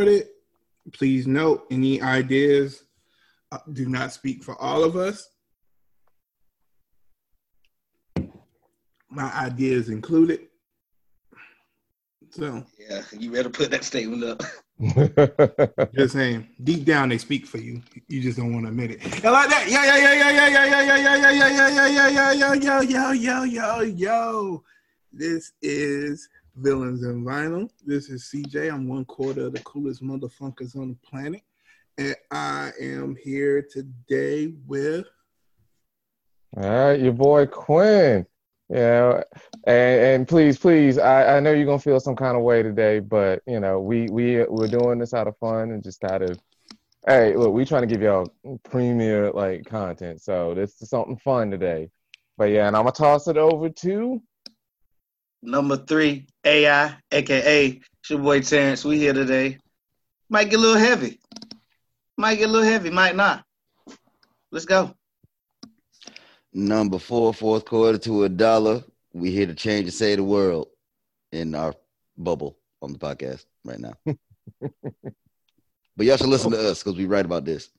it. Please note any ideas uh, do not speak for all of us. My ideas included. So yeah, you better put that statement up. just saying, deep down they speak for you. You just don't want to admit it. I like that. Yo, yo, yo, yo, yo, yo, yo, yo, yo, yo, yo, yo, yo, yo, yo, yo, yo, yo. This is Villains and Vinyl. This is CJ. I'm one quarter of the coolest motherfuckers on the planet. And I am here today with. All right, your boy Quinn. Yeah, and, and please, please, I, I know you're gonna feel some kind of way today, but you know, we we we're doing this out of fun and just out of hey, look, we trying to give y'all premier like content, so this is something fun today. But yeah, and I'm gonna toss it over to number three AI, aka it's your boy Terrence. We here today. Might get a little heavy. Might get a little heavy. Might not. Let's go. Number four, fourth quarter to a dollar. We here to change and save the world in our bubble on the podcast right now. but y'all should listen to us because we write about this.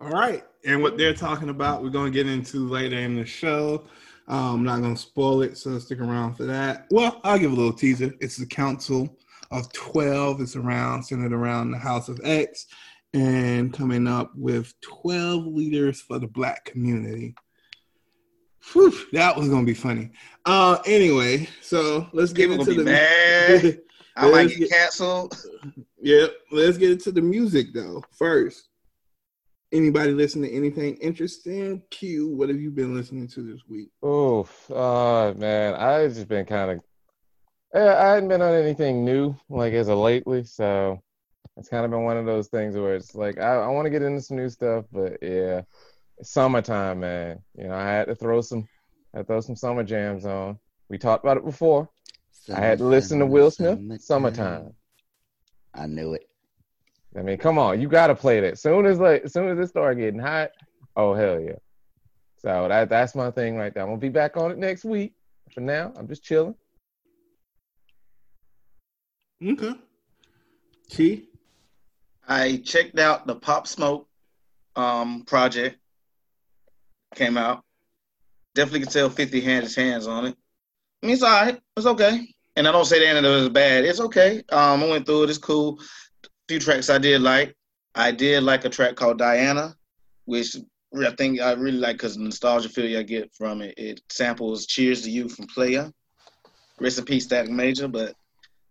All right. And what they're talking about, we're going to get into later in the show. I'm not going to spoil it, so stick around for that. Well, I'll give a little teaser. It's the Council of 12. It's around, centered around the House of X and coming up with 12 leaders for the black community. Whew, that was gonna be funny. Uh anyway, so let's get People into the mad. I might get, get canceled. Yep, let's get into the music though. First, anybody listen to anything interesting? Q, what have you been listening to this week? Oh, uh, man, I've just been kind of. I hadn't been on anything new like as of lately, so it's kind of been one of those things where it's like I, I want to get into some new stuff, but yeah, it's summertime, man. You know, I had to throw some, I throw some summer jams on. We talked about it before. Summer, I had to listen summer, to Will Smith, summertime. "Summertime." I knew it. I mean, come on, you gotta play that. Soon as like, as soon as it start getting hot, oh hell yeah. So that that's my thing right there. I'm gonna be back on it next week. For now, I'm just chilling. Okay. T. I checked out the Pop Smoke um, project. Came out. Definitely can tell 50 had his hands on it. I mean, it's all right. It's okay. And I don't say the that it was bad. It's okay. Um, I went through it. It's cool. A few tracks I did like. I did like a track called Diana, which I think I really like because the nostalgia feel I get from it. It samples Cheers to You from Playa. Rest in peace, Static Major, but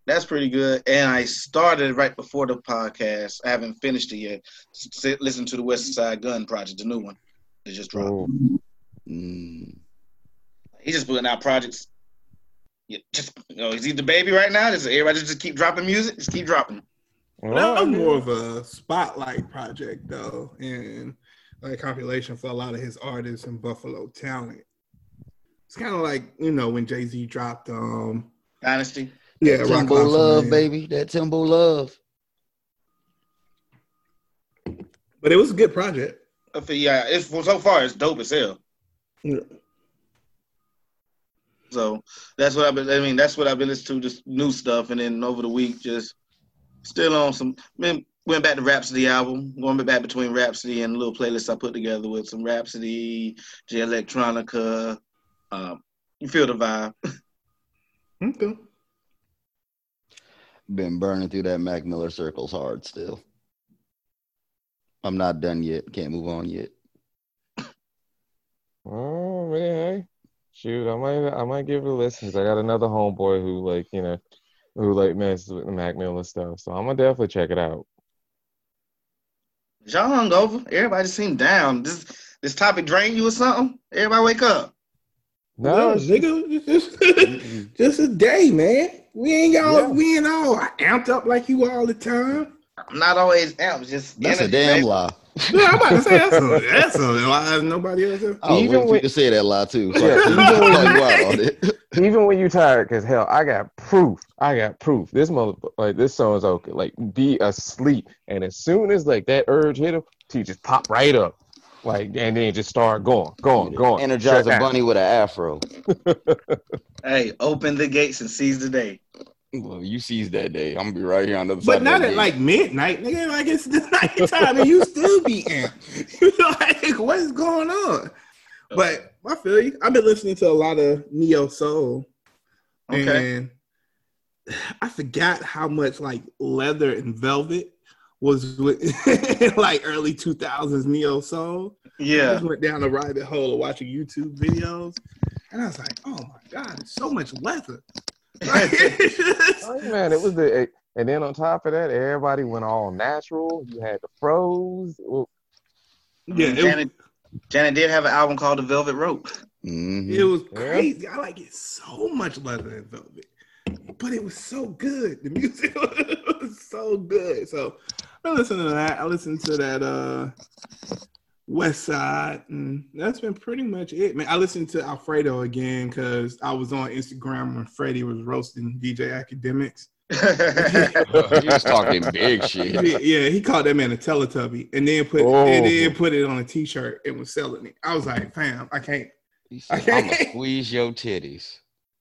that's pretty good. And I started right before the podcast. I haven't finished it yet. S- Listen to the Westside Gunn project, the new one. It just dropped. Oh, Mm. He's just putting out projects. Yeah, just you know, is he the baby right now? Just everybody just keep dropping music, just keep dropping. That well, was more of a spotlight project though, and like compilation for a lot of his artists and Buffalo talent. It's kind of like you know when Jay Z dropped um Dynasty. yeah that Rock Timbo Lost love, Man. baby. That Timbo love. but it was a good project. I feel, yeah, it's for so far it's dope as hell. Yeah. So that's what I've been. I mean, that's what I've been listening to, just new stuff, and then over the week, just still on some. Man, went back to Rapsody album, going back between Rapsody and a little playlist I put together with some Rapsody, Jay Electronica. Um, you feel the vibe. Okay. Been burning through that Mac Miller circles hard still. I'm not done yet. Can't move on yet. Oh man, hey. shoot, I might I might give it a listen. I got another homeboy who like you know who like messes with the Mac Miller stuff, so I'm gonna definitely check it out. Y'all hungover. Everybody just seem down. This this topic drain you or something? Everybody wake up. No, No, nigga, just, just a day, man. We ain't y'all. Yeah. we ain't all amped up like you all the time. I'm not always amped. Just That's a damn baby. lie. Yeah, I'm about to say that's a that's a lie nobody else. Has. I was Even when- you to say that lie too. So Yeah, even when you- you out on it. even when you tired, cause hell, I got proof. I got proof. This mother, like this song's okay. Like be asleep, and as soon as like that urge hit him, he just pop right up, like and then just start going, going, going. Energize a bunny with an afro. Hey, open the gates and seize the day. Well, you seize that day. I'm gonna be right here on the other side. But not at gate. like midnight, nigga. Like it's the night time and you still be amped. You know, like what's going on? But I feel you. I've been listening to a lot of neo soul, Okay. and I forgot how much like leather and velvet was with like early two thousands neo soul. Yeah. I Yeah. just went down the rabbit hole of watching YouTube videos, and I was like, "Oh my god, so much leather!" Like, it's just- Oh, man, it was the and then on top of that, everybody went all natural. You had the froze. Well, yeah, it, Janet, Janet did have an album called The Velvet Rope. Mhm. It was Yeah. crazy. I like it so much leather than velvet, but it was so good. The music was so good. So I listened to that. I listened to that uh West Side, and that's been pretty much it, man. I listened to Alfredo again because I was on Instagram when Freddie was roasting DJ Akademiks. he was talking big shit. Yeah, yeah, he called that man a Teletubby, and then put Oh. and then put it on a T-shirt and was selling it. I was like, fam, I can't. He said, Okay. I'm gonna squeeze your titties.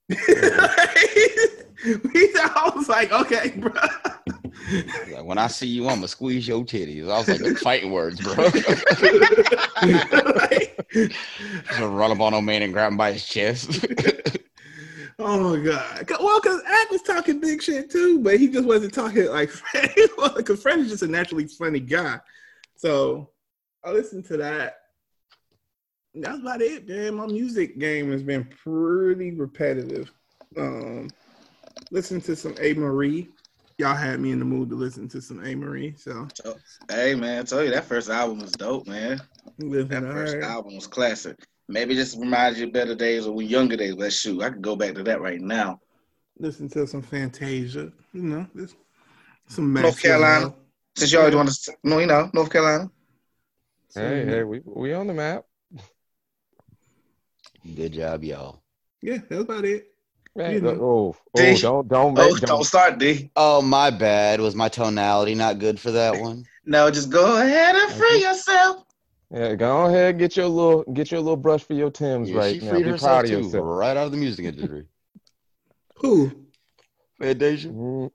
I was like, okay, bro. Like, when I see you, I'm gonna squeeze your titties. I was like, fighting words, bro. Just run up on old man and grab him by his chest. oh my god. Well, because Ack was talking big shit too, but he just wasn't talking like Freddie. Because Freddie's just a naturally funny guy. So I listened to that. That's about it, man. My music game has been pretty repetitive. Um, listen to some Amerie. Y'all had me in the mood to listen to some Amerie. So hey man, I told you that first album was dope, man. Live That first learn. album was classic. Maybe just reminds you of better days or when younger days. But shoot, I could go back to that right now. listen to some Fantasia. You know, this some North Maxwell. Carolina. Since you always want to, no, you know, North Carolina. hey, Some- hey, we we on the map. Good job, y'all. Yeah, that's about it. Man, You know. oh, oh, don't don't Oh, make don't don't, start, D. Oh, my bad. Was my tonality not good for that one? No, just go ahead and free yourself. yeah, go ahead, get your little get your little brush for your Tims Yeah, right she now. freed Be herself proud of too, yourself. right out of the music industry. Who? Fantasia. Mm,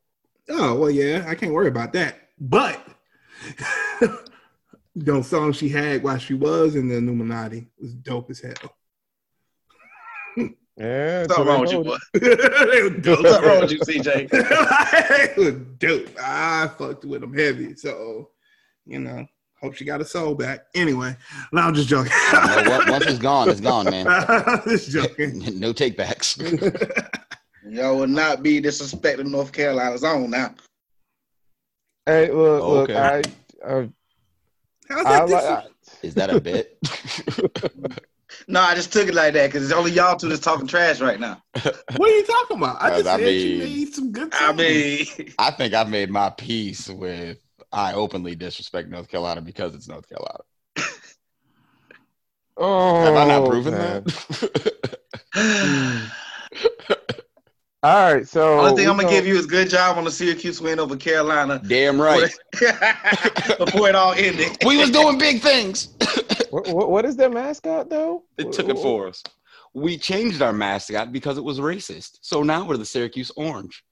Oh well, yeah, I can't worry about that. But the song she had while she was in the Illuminati was dope as hell. Yeah, What's so wrong with you, know boy? they were dope. What's wrong with you, CJ? it was dope. I fucked with them heavy. So, you know, hope she got her soul back. Anyway, no, I'm just joking. No, once it's gone, it's gone, man. just joking. no take backs. Y'all will not be disrespecting North Carolina's own now. Hey, look, look, Okay. I, uh, How's I, that li- dis- I Is that a bit? No, I just took it like that because it's only y'all two that's talking trash right now. What are you talking about? I just I said you made some good. I mean, I think I've made my peace with I openly disrespect North Carolina because it's North Carolina. oh, Have I not proven man. that? All right, so only thing I'm gonna gon- give you is good job on the Syracuse win over Carolina Damn right. before it all ended. We was doing big things. What, what, what is their mascot though? It took it for us. We changed our mascot because it was racist. So now we're the Syracuse Orange.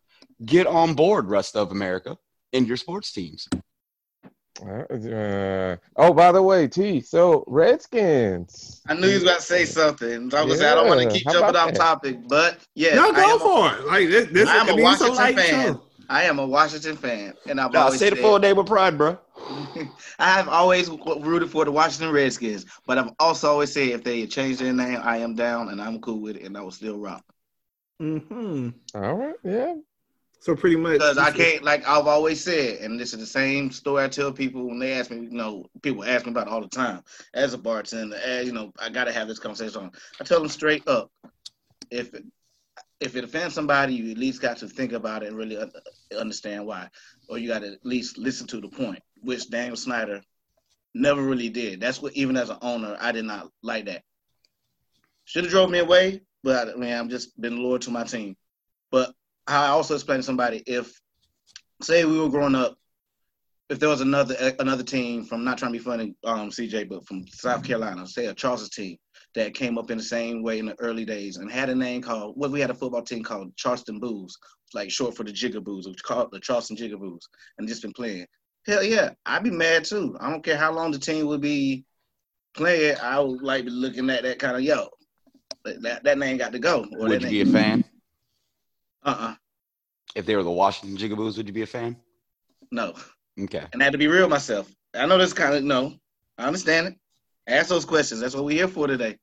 Get on board, rest of America, in your sports teams. Uh, oh, by the way, T. So Redskins. I knew you was about to say something. I was I don't want to keep how jumping about off that? topic, but yeah, No, go am a, for it. Like this, this I am I a mean, it's Washington light fan. show. I am a Washington fan, and I've Now, always say the full name with pride, bro. I have always rooted for the Washington Redskins, but I've also always said if they change their name, I am down and I'm cool with it, and I will still rock. hmm All right, yeah. So pretty much Because I can't, like I've always said, and this is the same story I tell people when they ask me, you know, people ask me about it all the time. As a bartender, as you know, I gotta have this conversation. I tell them straight up, if it, if it offends somebody, you at least got to think about it and really understand why, or you got to at least listen to the point, which Daniel Snyder never really did. That's what even as an owner, I did not like that. Should have drove me away, but I mean, I'm just been loyal to my team. But I also explained to somebody if, say, we were growing up, if there was another another team from not trying to be funny, um, CJ, but from South Carolina, say a Charleston team that came up in the same way in the early days and had a name called well, we had a football team called Charleston Bulls. like short for the Jigaboos, which called the Charleston Jigaboos, and just been playing. Hell yeah, I'd be mad too. I don't care how long the team would be playing. I would like be looking at that kind of yo. That that name got to go. Would you be a fan? uh-uh, If they were the Washington Jigaboos, would you be a fan? no. Okay. And I had to be real myself. I know this kind of no. I understand it. Ask those questions. That's what we're here for today.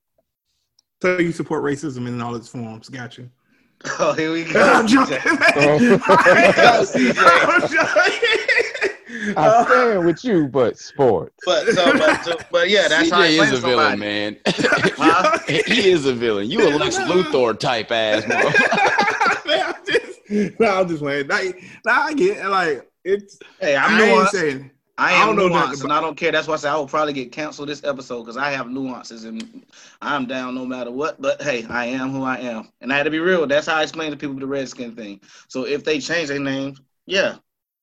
So you support racism in all its forms. Gotcha. Oh, here we go. I'm joking. Oh. I'm joking. I'm Uh, staying with you, but sports. But so, but, so, but yeah, that's how I CJ is to a villain, man. Huh? he is a villain. You a Lex Luthor type ass, bro. Man, I'm just, no, I'm just playing. Now, now I get it, like it's. Hey, I'm I ain't nuanced. saying. I I am don't nuanced, and I don't care. That's why I say I will probably get canceled this episode because I have nuances and I'm down no matter what. But hey, I am who I am, and I had to be real. That's how I explain to people the Redskin thing. So if they change their name, yeah,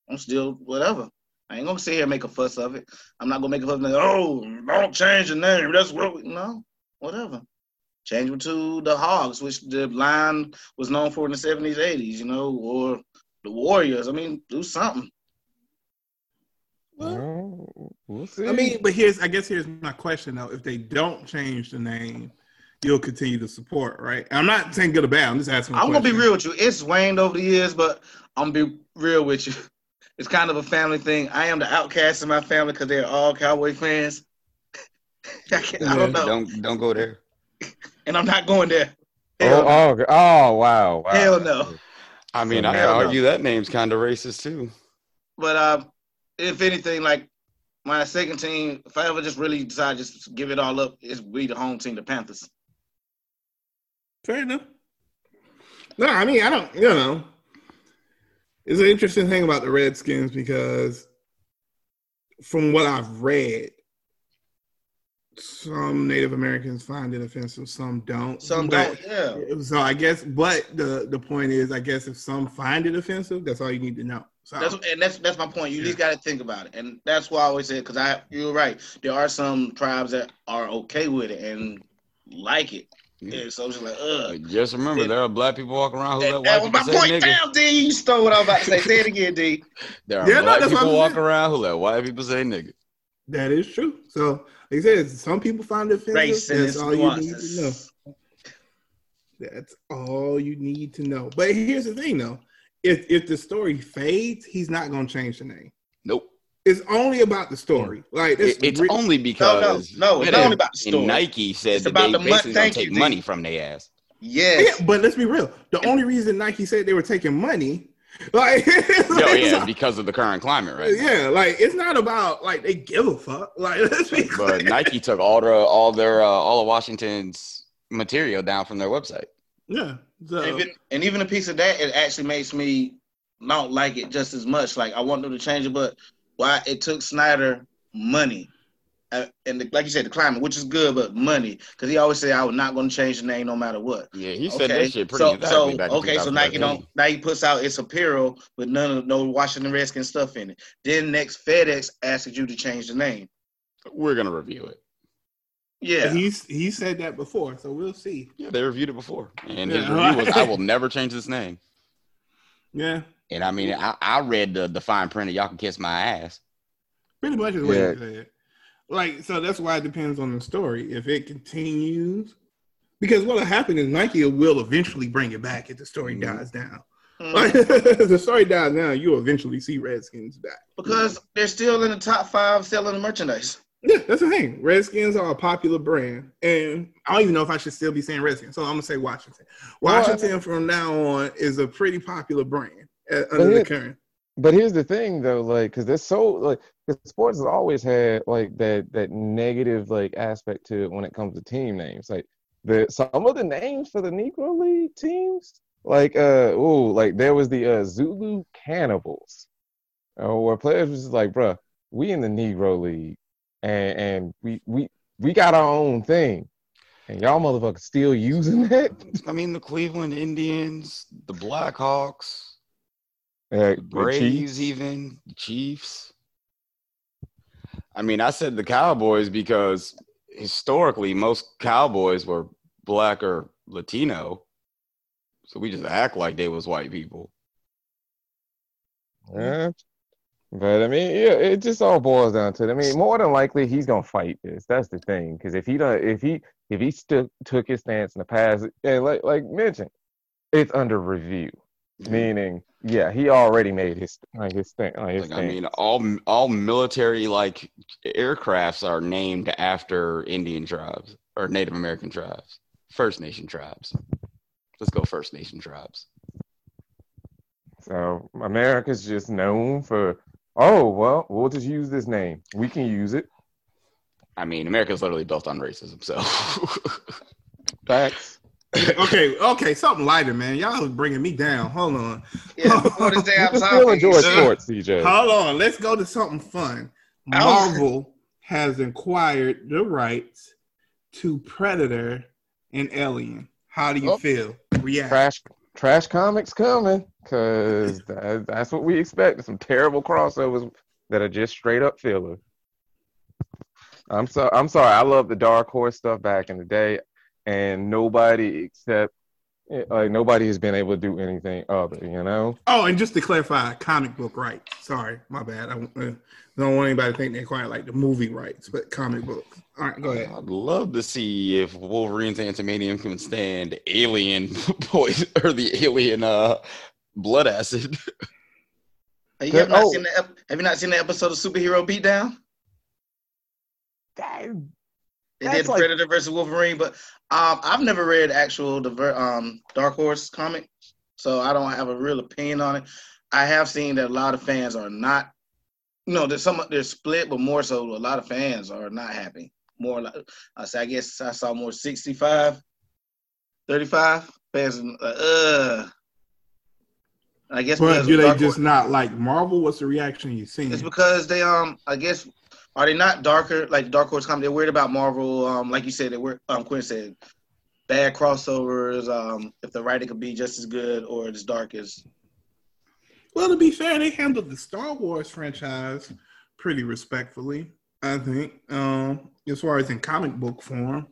I'm still whatever. I ain't gonna sit here and make a fuss of it. I'm not gonna make a fuss. Like, oh, don't change the name. That's what. We, no, whatever. Change it to the Hogs, which the line was known for in the 70s, 80s. You know, or the Warriors. I mean, do something. We'll see. I mean, but here's, I guess, here's my question though: If they don't change the name, you'll continue to support, right? I'm not saying good or bad. I'm just asking. a I'm gonna be real with you. It's waned over the years, but I'm gonna be real with you. It's kind of a family thing. I am the outcast in my family because they're all Cowboy fans. I, can't, I don't know, Don't don't go there. and I'm not going there. Hell, oh, oh, oh, wow, wow. Hell no. I mean, So I hell no. argue that name's kind of racist too. But um, if anything, like my second team, if I ever just really decide just to give it all up, it's be the home team, the Panthers. Fair enough. No, I mean, I don't, you know, it's an interesting thing about the Redskins because from what I've read, some Native Americans find it offensive, some don't. Some But- don't. Yeah. So I guess, but the the point is, I guess if some find it offensive, that's all you need to know. So That's and that's that's my point. You Yeah. just got to think about it, and that's why I always say because I you're right. There are some tribes that are okay with it and like it. Yeah. Yeah, so it's just like, uh, ugh. Just remember, there are black people walking around who That, let that white was my people say point. nigga. Damn, D, you stole what I was about to say. Say it again, D. There are Yeah, black that's what people walking around who let white people say nigga. that is true. So like I said, some people find it offensive. Race and That's its all you need to know. That's all you need to know. But here's the thing, though: if if the story fades, he's not going to change the name. Nope. It's only about the story. Like this, It- it's re- only because no, it's not only about the story. Nike said It's that about they the basically gonna thank you, take D. money from their ass. Yes. yeah, but let's be real. The only reason Nike said they were taking money, like, Oh yeah, like, because of the current climate, right? now. yeah, like it's not about like they give a fuck. Like, let's be But clear. Nike took all the all their uh, all of Washington's material down from their website. yeah. So, And even, and even a piece of that, it actually makes me not like it just as much. Like I want them to change it, but why it took Snyder money, uh, and the, like you said, the climate, which is good, but money, because he always said I was not going to change the name no matter what. Yeah, he said Okay, that shit pretty so emphatically so back in okay, so Nike 2013. don't Nike puts out its apparel with none of no Washington Redskins stuff in it. Then next FedEx asks you to change the name. We're gonna review it. Yeah, he's he said that before, so we'll see. Yeah, they reviewed it before, and his Yeah. review was, "I will never change this name." Yeah, And I mean, I, I read the the fine print. Of, Y'all can kiss my ass. pretty much is what Yeah. he said. Like, so that's why it depends on the story. If it continues, because what'll happen is Nike will eventually bring it back if the story Mhm. dies down. Mm. Like, if the story dies down, you'll eventually see Redskins back. because they're still in the top five selling the merchandise. Yeah, that's the thing. Redskins are a popular brand, and I don't even know if I should still be saying Redskins. So I'm gonna say Washington. Well, I- Washington from now on is a pretty popular brand uh, But under the current. But here's the thing, though, like, because there's so like, sports has always had like that that negative like aspect to it when it comes to team names. Like the some of the names for the Negro League teams, like uh, oh, like there was the uh, Zulu Cannibals, uh, where players was just like, bruh, we in the Negro League, and and we we we got our own thing, and y'all motherfuckers still using that. I mean, the Cleveland Indians, the Blackhawks, Uh, the the Braves, Chiefs. even the Chiefs. I mean, I said the Cowboys because historically most Cowboys were black or Latino, so we just act like they was white people. Yeah. But I mean, yeah, it just all boils down to. it. I mean, more than likely, he's gonna fight this. That's the thing. Because if he don't, if he if he still took his stance in the past, and like like mentioned, it's under review. Meaning, yeah, he already made his like his thing. Like his Like, I mean, all all military like aircrafts are named after Indian tribes or Native American tribes, First Nation tribes. Let's go First Nation tribes. So America's just known for, oh well, we'll just use this name. We can use it. I mean, America's literally built on racism. So Facts. okay, okay, something lighter, man. Y'all is bringing me down. Hold on. Yeah, before this You damn still enjoy sports, CJ. Hold on. Let's go to something fun. Marvel has acquired the rights to Predator and Alien. How do you Oh. feel? React. Trash, trash comics coming, cause that, that's what we expect. Some terrible crossovers that are just straight up filler. I'm so I'm sorry. I love the Dark Horse stuff back in the day, and nobody except eh, like nobody has been able to do anything other. You know. Oh, and just to clarify, comic book rights. Sorry, my bad. I uh, don't want anybody to think they acquired like the movie rights, but comic book. All right, go ahead. I'd love to see if Wolverine's adamantium can stand alien poison or the alien uh blood acid. You have, not Oh. seen the, ep- have you not seen the episode of Superhero Beatdown? That- They did like- Predator versus Wolverine, but um, I've never read actual the um, Dark Horse comic, so I don't have a real opinion on it. I have seen that a lot of fans are not, you know, there's some they're split, but more so a lot of fans are not happy. More like I say, I guess I saw more 65, 35 fans. are like, Ugh. I guess But do they Dark just Horse- not like Marvel? What's the reaction you've seen? It's because they um I guess are they not darker like Dark Horse comic? They're worried about Marvel. Um, like you said, they were um Quinn said bad crossovers. Um, if the writing could be just as good or as dark as Well, to be fair, they handled the Star Wars franchise pretty respectfully. I think, um, as far as in comic book form.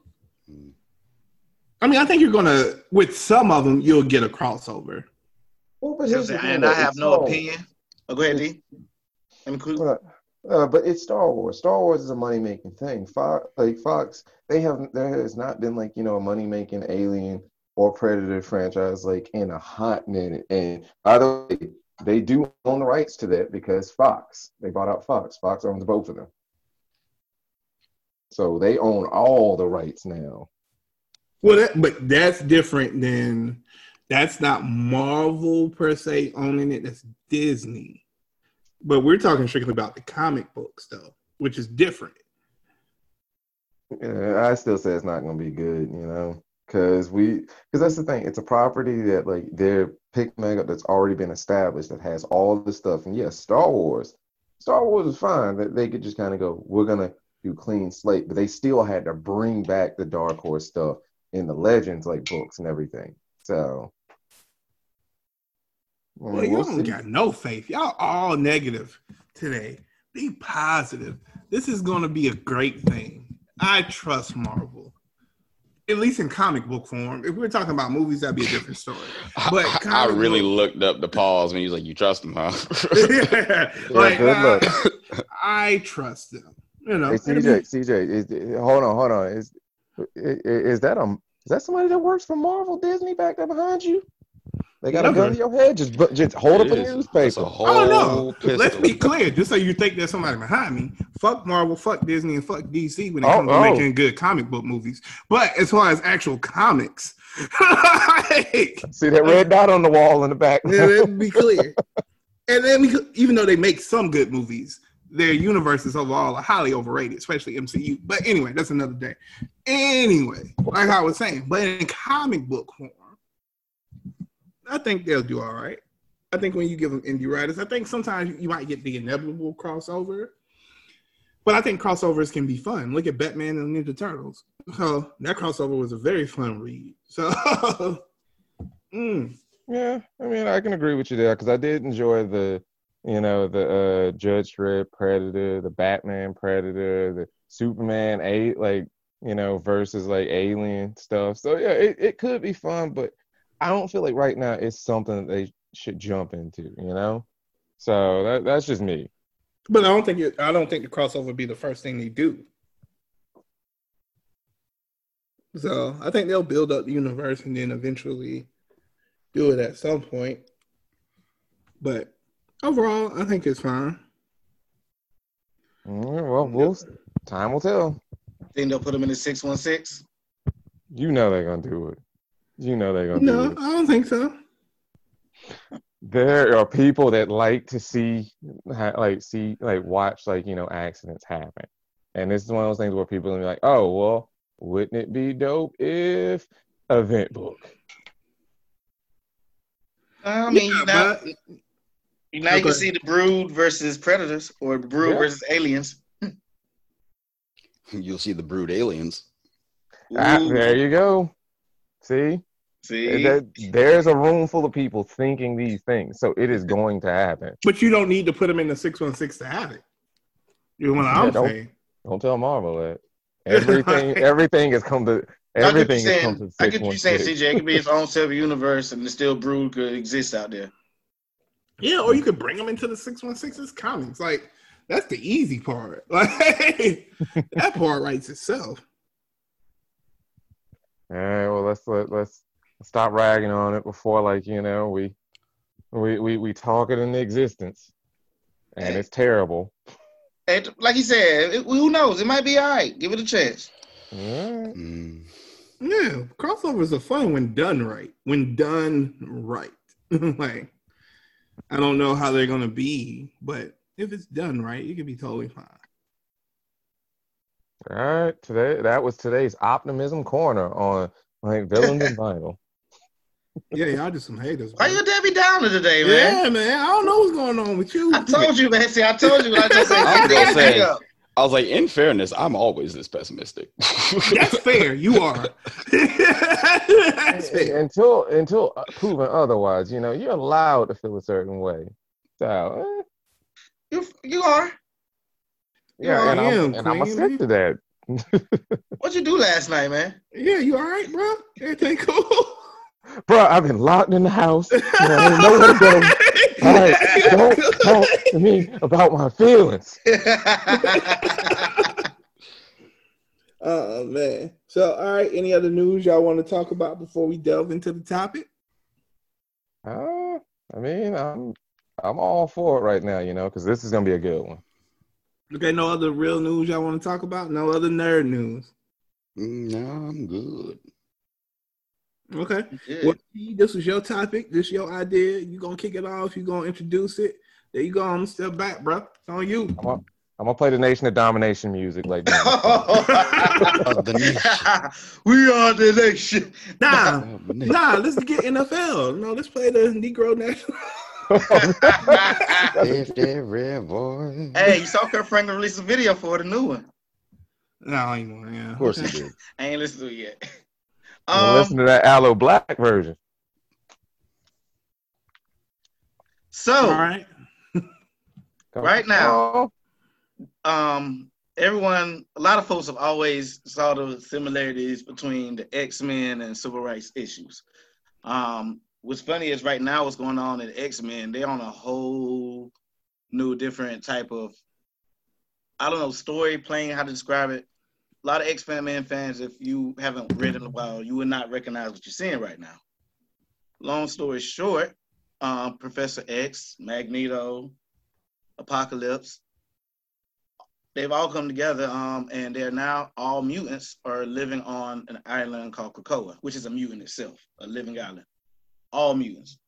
I mean, I think you're gonna with some of them you'll get a crossover. Well, but here's and I have no Star opinion. Oh, go ahead, D. Include. Uh, uh, but it's Star Wars. Star Wars is a money making thing. Fox, like Fox, they have there has not been like you know a money making Alien or Predator franchise like in a hot minute. And by the way, they do own the rights to that because Fox they bought out Fox. Fox owns both of them, so they own all the rights now. Well, that, but that's different than that's not Marvel per se owning it. That's Disney. But we're talking strictly about the comic books, though, which is different. Yeah, I still say it's not going to be good, you know, because we, because that's the thing. It's a property that like they're picking up that's already been established that has all the stuff. And yes, Star Wars, Star Wars is fine. That they could just kind of go, we're gonna do clean slate, but they still had to bring back the Dark Horse stuff in the Legends like books and everything. So, I mean, Well, you we'll don't got no faith. Y'all all negative today. Be positive. This is going to be a great thing. I trust Marvel, at least in comic book form. If we're talking about movies, that'd be a different story. But I, I really book- looked up the pause when he was like, "You trust him, huh?" like, good I, luck. I trust them. You know, Hey, CJ, be- CJ, is, hold on, hold on. Is, is is that um is that somebody that works for Marvel Disney back there behind you? They got a gun Never. to your head. Just bu- just hold up It a is. That's newspaper. a whole Oh no! pistol. Let's be clear, just so you think there's somebody behind me. Fuck Marvel, fuck Disney, and fuck DC when it Oh, comes to oh. making good comic book movies. But as far as actual comics, like, See that red dot on the wall in the back. let's be clear. And then, we, even though they make some good movies, their universes overall are highly overrated, especially MCU. But anyway, that's another day. Anyway, like I was saying, but in comic book form, I think they'll do all right. I think when you give them indie writers, I think sometimes you might get the inevitable crossover. But I think crossovers can be fun. Look at Batman and Ninja Turtles. So that crossover was a very fun read. So, mm, Yeah, I mean, I can agree with you there because I did enjoy the, you know, the uh, Judge Dredd Predator, the Batman Predator, the Superman eight, like you know, versus like Alien stuff. So yeah, it, it could be fun, but I don't feel like right now it's something that they should jump into. You know, So that, that's just me. But I don't think it, I don't think the crossover would be the first thing they do. So I think they'll build up the universe and then eventually do it at some point. But overall, I think it's fine. All right, well, we'll time will tell. Think they'll put them in the six one six. You know they're gonna do it. You know they're gonna No, do it. I don't think so. There are people that like to see, like see, like watch, like you know, accidents happen. And this is one of those things where people are like, "Oh, well, wouldn't it be dope if event book?" I mean, Yeah, now, but- now you can see the Brood versus Predators or Brood Yeah. versus Aliens. You'll see the brood aliens. Ah, there you go. See, see, There- there's a room full of people thinking these things, so it is going to happen. But you don't need to put them in the six one six to have it. You know what Yeah, I'm don't- saying? Don't tell Marvel that. Everything, everything has come to I get everything you're has come saying. to I get what you're saying, CJ. It could be its own separate universe, and the still Brood could exist out there. Yeah, or you could bring them into the six one sixes comics. Like that's the easy part. Like that part writes itself. All right, well let's let, let's stop ragging on it before like you know we we we, we talk it into existence, and it's terrible. And like he said, it, who knows? It might be all right. Give it a chance. All right. Mm. Yeah, crossovers are fun when done right. When done right. like I don't know how they're gonna be, but if it's done right, it can be totally fine. All right, today that was today's optimism corner on like villains and vinyl. Yeah, y'all just some haters. Why bro. you Debbie Downer today, man? Yeah, man. I don't know what's going on with you. I told you, man. See, I told you. I just said, I'm gonna say- I was like, in fairness, I'm always this pessimistic. That's fair. You are. That's fair. Until until uh, proven otherwise, you know, you're allowed to feel a certain way. So eh, You, you are. yeah, I and I'm, am, and I'm gonna stick to that. What you do last night, man? Yeah, you all right, bro? Everything cool? Bro, I've been locked in the house. You know, I ain't nowhere to go. All right, don't talk to me about my feelings. Oh man. So, all right. Any other news y'all want to talk about before we delve into the topic? Uh, I mean, I'm I'm all for it right now, you know, because this is gonna be a good one. Okay, no other real news y'all want to talk about? No other nerd news. Mm, no, I'm good. Okay. Good. Well, this was your topic. This your idea. You gonna kick it off. You gonna introduce it. There you go. I'm gonna step back, bro. It's on you. I'm gonna, I'm gonna play the Nation of Domination music like that. Of we are the nation. Nah, Of the niche. nah. Let's get NFL. No, let's play the Negro National. If they're boy. hey, you saw Kirk Franklin release a video for the new one. no, I ain't gonna. Yeah. Of course he did. I ain't listened to it yet. Well, Um, listen to that Aloe Blacc version. so All right. Right now. um everyone a lot of folks have always saw the similarities between the x-men and civil rights issues um what's funny is right now what's going on in x-men they're on a whole new different type of i don't know story playing how to describe it a lot of x-men fans if you haven't read in a while you would not recognize what you're seeing right now long story short um, professor x magneto apocalypse they've all come together um, and they're now all mutants are living on an island called Krakoa, which is a mutant itself, a living island. All mutants,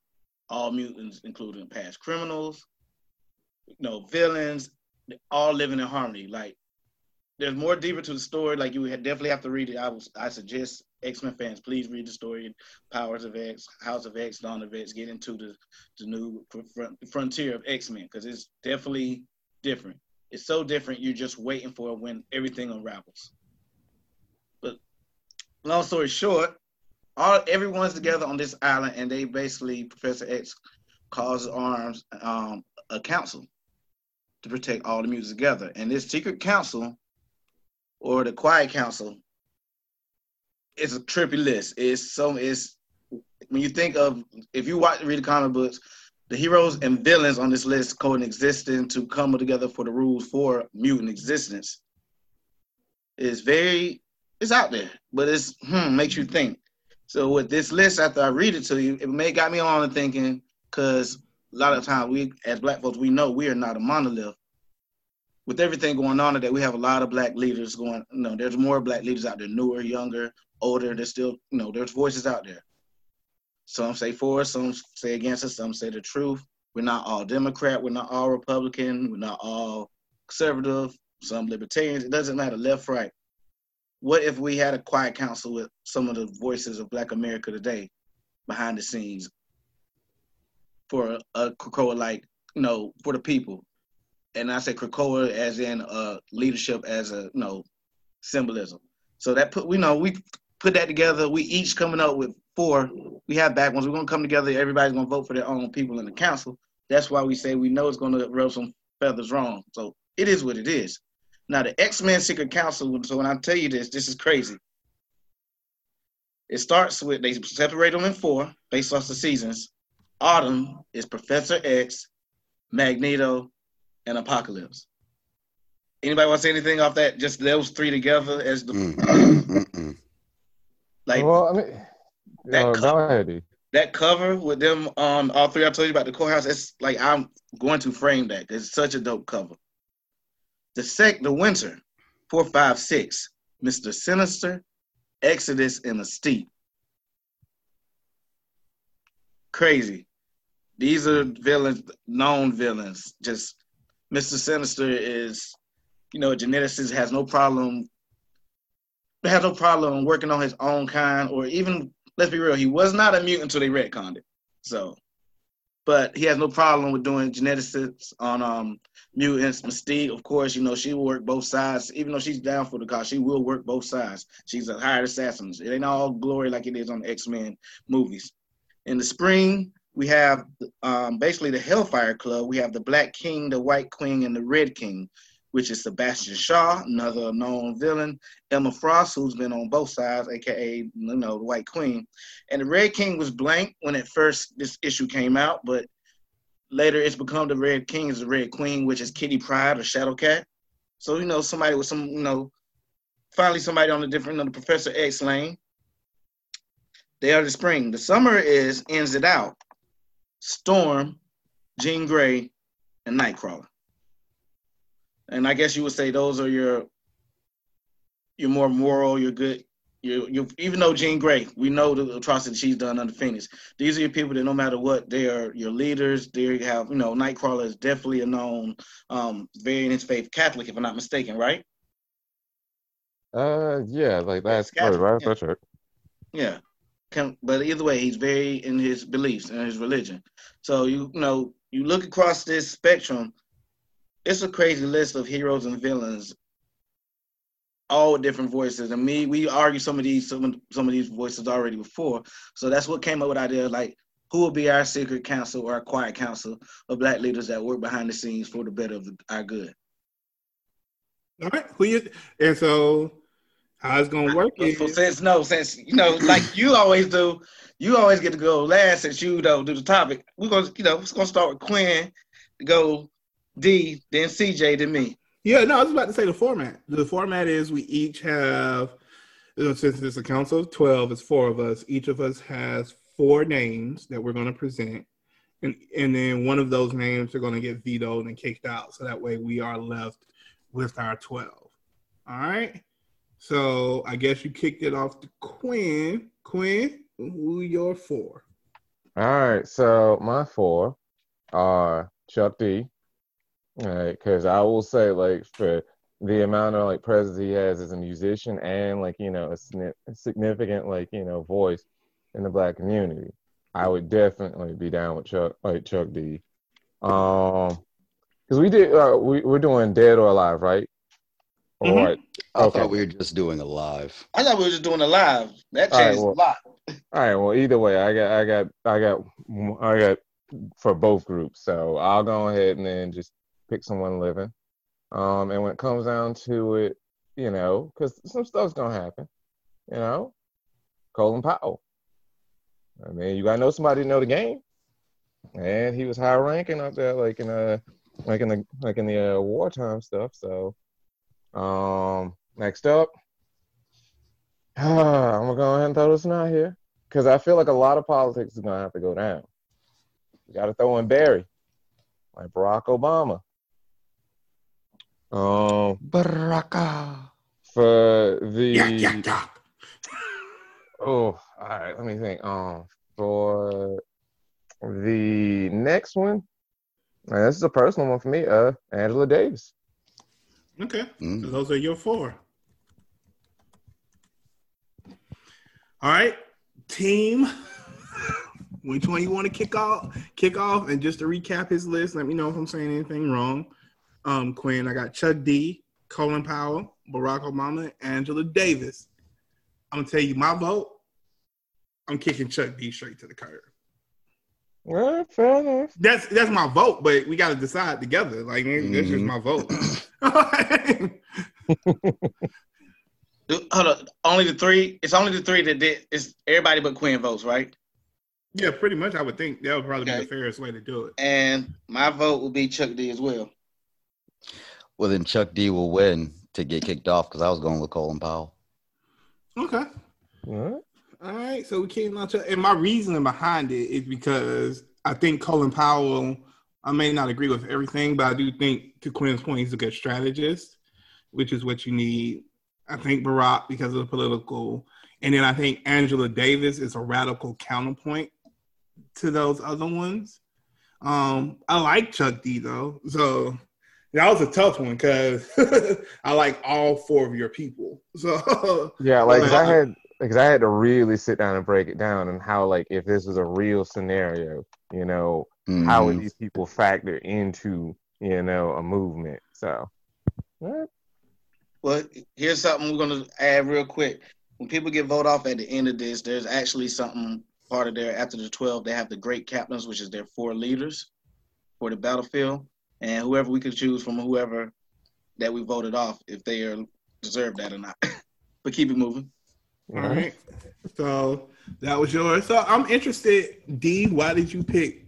all mutants, including past criminals, you know, villains, all living in harmony. Like, there's more deeper to the story. Like, you definitely have to read it. I was, I suggest X Men fans please read the story. Powers of X, House of X, Dawn of X. Get into the the new fr- frontier of X Men because it's definitely different it's so different you're just waiting for when everything unravels but long story short all everyone's together on this island and they basically professor x calls arms um, a council to protect all the mutants together and this secret council or the quiet council it's a trippy list it's so it's when you think of if you watch read the comic books the heroes and villains on this list coexisting to come together for the rules for mutant existence is very it's out there, but it's hmm makes you think. So with this list, after I read it to you, it may got me on thinking because a lot of times we as black folks we know we are not a monolith. With everything going on today, we have a lot of black leaders going. You know, there's more black leaders out there, newer, younger, older. There's still, you know, there's voices out there. Some say for us, some say against us, some say the truth. We're not all Democrat, we're not all Republican, we're not all conservative, some libertarians. It doesn't matter, left, right. What if we had a quiet council with some of the voices of Black America today behind the scenes for a, Krakoa like, you know, for the people? And I say Krakoa as in uh, leadership as a, you know, symbolism. So that put, we know, we put that together. We each coming up with four. We have back ones. We're gonna come together. Everybody's gonna vote for their own people in the council. That's why we say we know it's gonna rub some feathers wrong. So it is what it is. Now the X Men Secret Council. So when I tell you this, this is crazy. It starts with they separate them in four based off the seasons. Autumn is Professor X, Magneto, and Apocalypse. Anybody want to say anything off that? Just those three together as the like well, I mean, that uh, co- go ahead. E. that cover with them on all three I told you about the courthouse. It's like I'm going to frame that. It's such a dope cover. The sec the winter, four, five, six, Mr. Sinister, Exodus, and Mystique. Crazy. These are villains, known villains. Just Mr. Sinister is, you know, a geneticist has no problem has no problem working on his own kind, or even let's be real, he was not a mutant until they retconned it. So, but he has no problem with doing geneticists on um mutants. Mystique, of course, you know she will work both sides. Even though she's down for the cause, she will work both sides. She's a hired assassin. It ain't all glory like it is on the X Men movies. In the spring, we have um, basically the Hellfire Club. We have the Black King, the White Queen, and the Red King, which is Sebastian Shaw, another known villain. Emma Frost, who's been on both sides, aka you know the White Queen, and the Red King was blank when at first this issue came out, but later it's become the Red King is the Red Queen, which is Kitty Pryde or Shadowcat. So you know somebody with some you know finally somebody on the different you the Professor X lane. They are the spring. The summer is ends it out. Storm, Jean Grey, and Nightcrawler. And I guess you would say those are your your more moral, your good, you you even though Jean Grey, we know the atrocity she's done under Phoenix. These are your people that no matter what, they are your leaders. They have, you know, Nightcrawler is definitely a known, um, very in his faith Catholic, if I'm not mistaken, right? Uh, yeah, like that's Scott, right, right, yeah. for sure. Yeah. Can, but either way, he's very in his beliefs and his religion. So you, you know, you look across this spectrum, it's a crazy list of heroes and villains, all different voices. And me, we argue some of these some of, some of these voices already before. So that's what came up with the idea like who will be our secret council or our quiet council of black leaders that work behind the scenes for the better of our good. All right, who you? And so, how it's gonna work is So since no, since you know, like you always do, you always get to go last since you don't do the topic. We're gonna, you know, it's gonna start with Quinn, go D, then CJ, then me. Yeah, no, I was about to say the format. The format is we each have, you know, since it's a council of 12, it's four of us. Each of us has four names that we're going to present. And, and then one of those names are going to get vetoed and kicked out. So that way we are left with our 12. All right. So I guess you kicked it off to Quinn. Quinn, who your four? All right, so my four are Chuck D. All right, because I will say, like, for the amount of like presence he has as a musician and like you know a signi- significant like you know voice in the black community, I would definitely be down with Chuck like Chuck D. Um, because we did uh, we we're doing Dead or Alive, right? All Mhm. Right, I Okay. thought we were just doing a live. I thought we were just doing a live. That All right, changed well- a lot. All right. Well, either way, I got, I got, I got, I got for both groups. So I'll go ahead and then just pick someone living. Um, and when it comes down to it, you know, because some stuff's gonna happen. You know, Colin Powell. I mean, you gotta know somebody to know the game. and he was high ranking up there, like in a like in the like in the uh, wartime stuff. So, um, next up, I'm gonna go ahead and throw this one out here because I feel like a lot of politics is gonna have to go down. We got to throw in Barry, like Barack Obama. Um, Baraka. for the Yeah, yeah, yeah. Oh, all right. Let me think. Um, for the next one, and this is a personal one for me. Uh, Angela Davis. Okay. Mm. Those are your four. All right, team. Which one you want to kick off? Kick off, and just to recap his list. Let me know if I'm saying anything wrong. Um, Quinn, I got Chuck D, Colin Powell, Barack Obama, Angela Davis. I'm gonna tell you my vote. I'm kicking Chuck D straight to the curb. All right, fair enough. That's that's my vote, but we got to decide together. Like that's just Mhm. my vote. Do- Hold on. Only the three. It's only the three that did. It's everybody but Quinn votes, right? yeah, pretty much. I would think that would probably be the fairest way to do it. And my vote would be Chuck D as well. Well, then Chuck D will win to get kicked off because I was going with Colin Powell. Okay. All right. All right. So we came out to, and my reasoning behind it is because I think Colin Powell, I may not agree with everything, but I do think, to Quinn's point, he's a good strategist, which is what you need. I think Barack because of the political, and then I think Angela Davis is a radical counterpoint to those other ones. Um, I like Chuck D though, so that was a tough one because I like all four of your people. So Yeah, like I had because I had to really sit down and break it down and how like if this was a real scenario, you know, how would Mhm. these people factor into you know a movement? So, all right. Well, here's something we're gonna add real quick. When people get vote off at the end of this, there's actually something part of there after the 12. They have the great captains, which is their four leaders for the battlefield, and whoever we could choose from whoever that we voted off, if they are deserve that or not. but keep it moving. All right. So that was yours. So I'm interested, D, why did you pick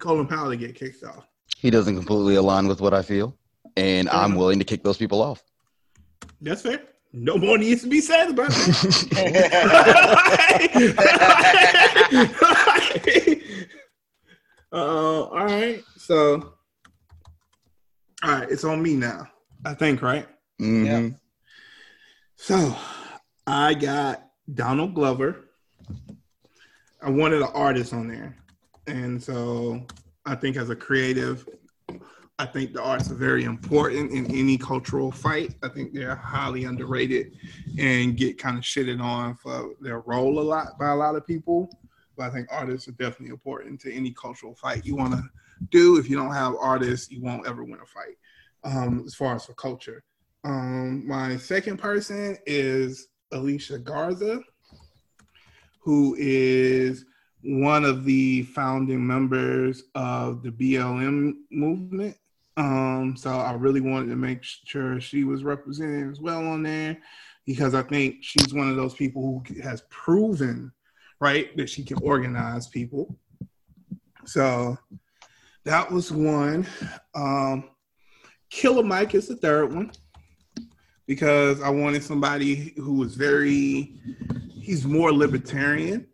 Colin Powell to get kicked off? He doesn't completely align with what I feel, and I'm Mhm. willing to kick those people off. That's fair. No more needs to be said about that. uh, all right. So, all right, it's on me now. I think, right? Mhm. So I got Donald Glover. I wanted an artist on there. And so I think as a creative, I think the arts are very important in any cultural fight. I think they're highly underrated and get kind of shitted on for their role a lot by a lot of people. But I think artists are definitely important to any cultural fight you want to do. If you don't have artists, you won't ever win a fight. Um, as far as for culture, um, my second person is Alicia Garza, who is one of the founding members of the BLM movement. Um, so I really wanted to make sure she was represented as well on there because I think she's one of those people who has proven, right, that she can organize people. So that was one. Um, Killer Mike is the third one because I wanted somebody who was very, he's more libertarian,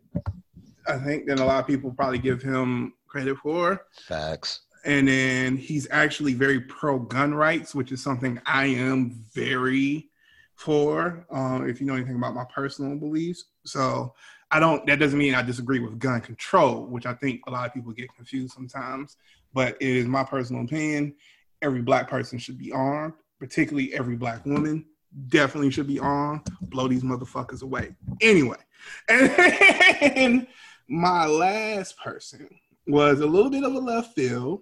I think, than a lot of people probably give him credit for. Facts. And then he's actually very pro gun rights, which is something I am very for, um, if you know anything about my personal beliefs. So I don't, that doesn't mean I disagree with gun control, which I think a lot of people get confused sometimes. But it is my personal opinion. Every black person should be armed, particularly every black woman definitely should be armed. Blow these motherfuckers away. Anyway, and my last person was a little bit of a left field.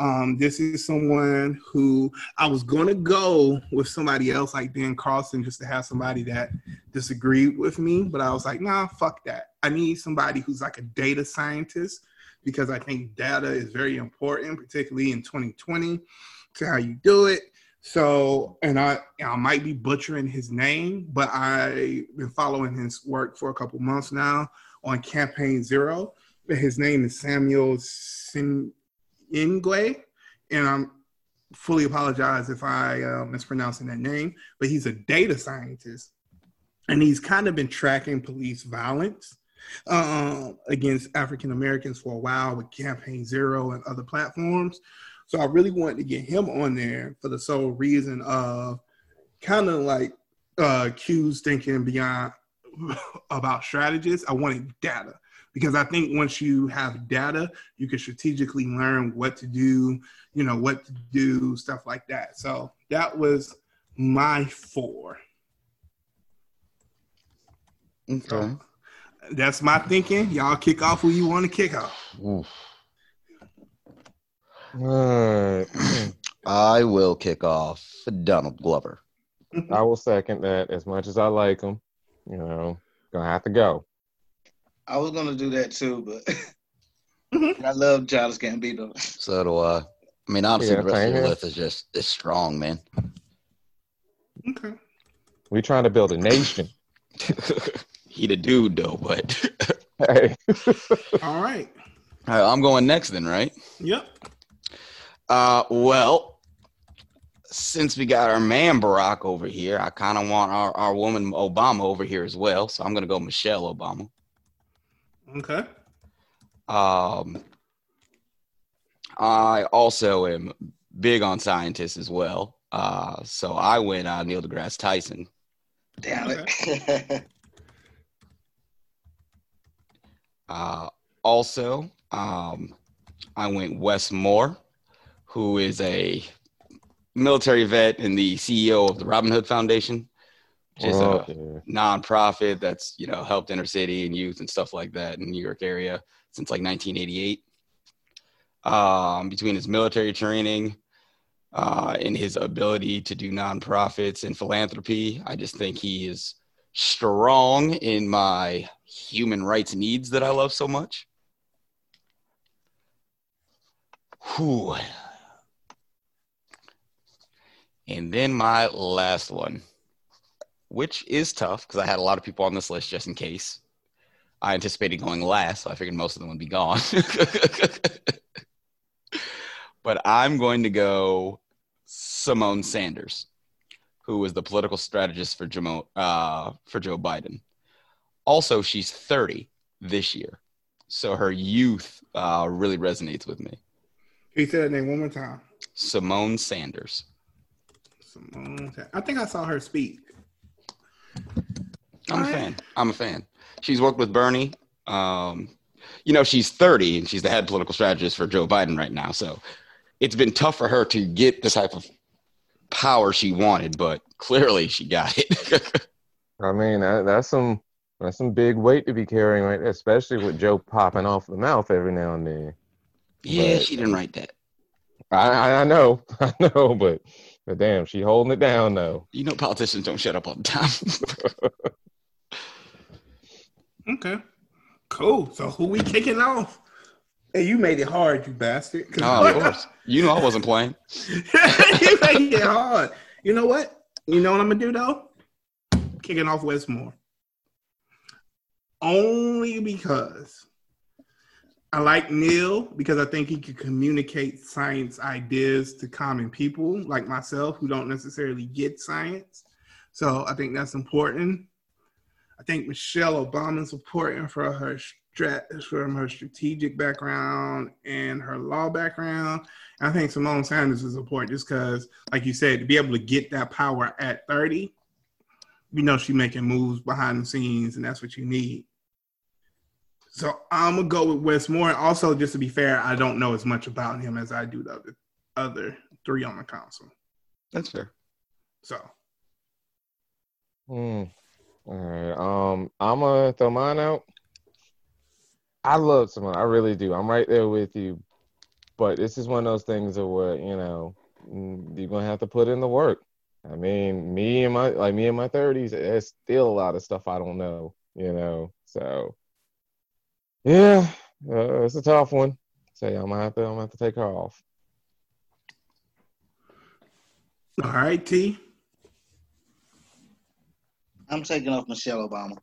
Um, this is someone who I was gonna go with somebody else like Ben Carson just to have somebody that disagreed with me, but I was like, nah, fuck that. I need somebody who's like a data scientist because I think data is very important, particularly in 2020, to how you do it. So, and I, I might be butchering his name, but I've been following his work for a couple months now on Campaign Zero. his name is Samuel Sin- Ingwe, and I'm fully apologize if I uh, mispronouncing that name, but he's a data scientist, and he's kind of been tracking police violence uh, against African Americans for a while with Campaign Zero and other platforms. So I really wanted to get him on there for the sole reason of kind of like uh, Q's thinking beyond about strategists. I wanted data because I think once you have data, you can strategically learn what to do, you know, what to do, stuff like that. So that was my four. Okay. So that's my thinking. Y'all kick off who you want to kick off. Oof. Alright. I will kick off Donald Glover. I will second that. As much as I like him, you know, gonna have to go. I was gonna do that too, but Mhm. I love Childish Gambino. So do I. I mean, honestly, Yeah, the rest of same your list is just it's strong, man. Okay. We're trying to build a nation. he the dude though, but Hey. All right. All right, I'm going next then, right? Yep. Uh, well, since we got our man Barack over here, I kind of want our, our woman Obama over here as well. So I'm gonna go Michelle Obama. Okay. Um, I also am big on scientists as well. Uh, so I went uh, Neil deGrasse Tyson. Damn it. Uh, also, um, I went Wes Moore, who is a military vet and the CEO of the Robin Hood Foundation, which is a Oh, yeah. nonprofit that's you know helped inner city and youth and stuff like that in the New York area since like 1988. Um, between his military training uh, and his ability to do nonprofits and philanthropy, I just think he is strong in my human rights needs that I love so much. Whew. And then my last one which is tough because I had a lot of people on this list just in case. I anticipated going last, so I figured most of them would be gone. but I'm going to go Simone Sanders, who was the political strategist for Joe, uh, for Joe Biden. Also, she's 30 this year, so her youth uh, really resonates with me. He said that name one more time. Simone Sanders. Simone I think I saw her speak. I'm a fan. I'm a fan. She's worked with Bernie. Um, you know, she's 30 and she's the head political strategist for Joe Biden right now. So it's been tough for her to get the type of power she wanted, but clearly she got it. I mean, that, that's some that's some big weight to be carrying, right? there, Especially with Joe popping off the mouth every now and then. yeah, But- she didn't write that. I, I, I know, I know, but but damn, she holding it down though. You know, politicians don't shut up all the time. Okay. Cool. So who we kicking off? Hey, you made it hard, you bastard. oh, of course. You know, I wasn't playing. you made it hard. You know what? You know what I'm gonna do though? Kicking off Wes Moore. Only because I like Neil because I think he can communicate science ideas to common people like myself who don't necessarily get science. So I think that's important. I think Michelle Obama's important for her strat from her strategic background and her law background. And I think Simone Sanders is important just because, like you said, to be able to get that power at 30, you know she making moves behind the scenes, and that's what you need. So I'm gonna go with Wes Moore. Also, just to be fair, I don't know as much about him as I do the other, other three on the council. That's fair. So Hmm. All right. Um, I'm gonna throw mine out. I love Simone. I really do. I'm right there with you. But this is one of those things of where you know mm, you're gonna have to put in the work. I mean, me and my like me in my 30s, there's still a lot of stuff I don't know. You know, so yeah, uh, it's a tough one. So I'm gonna have to I'm gonna have to take her off. all right, T. I'm taking off Michelle Obama.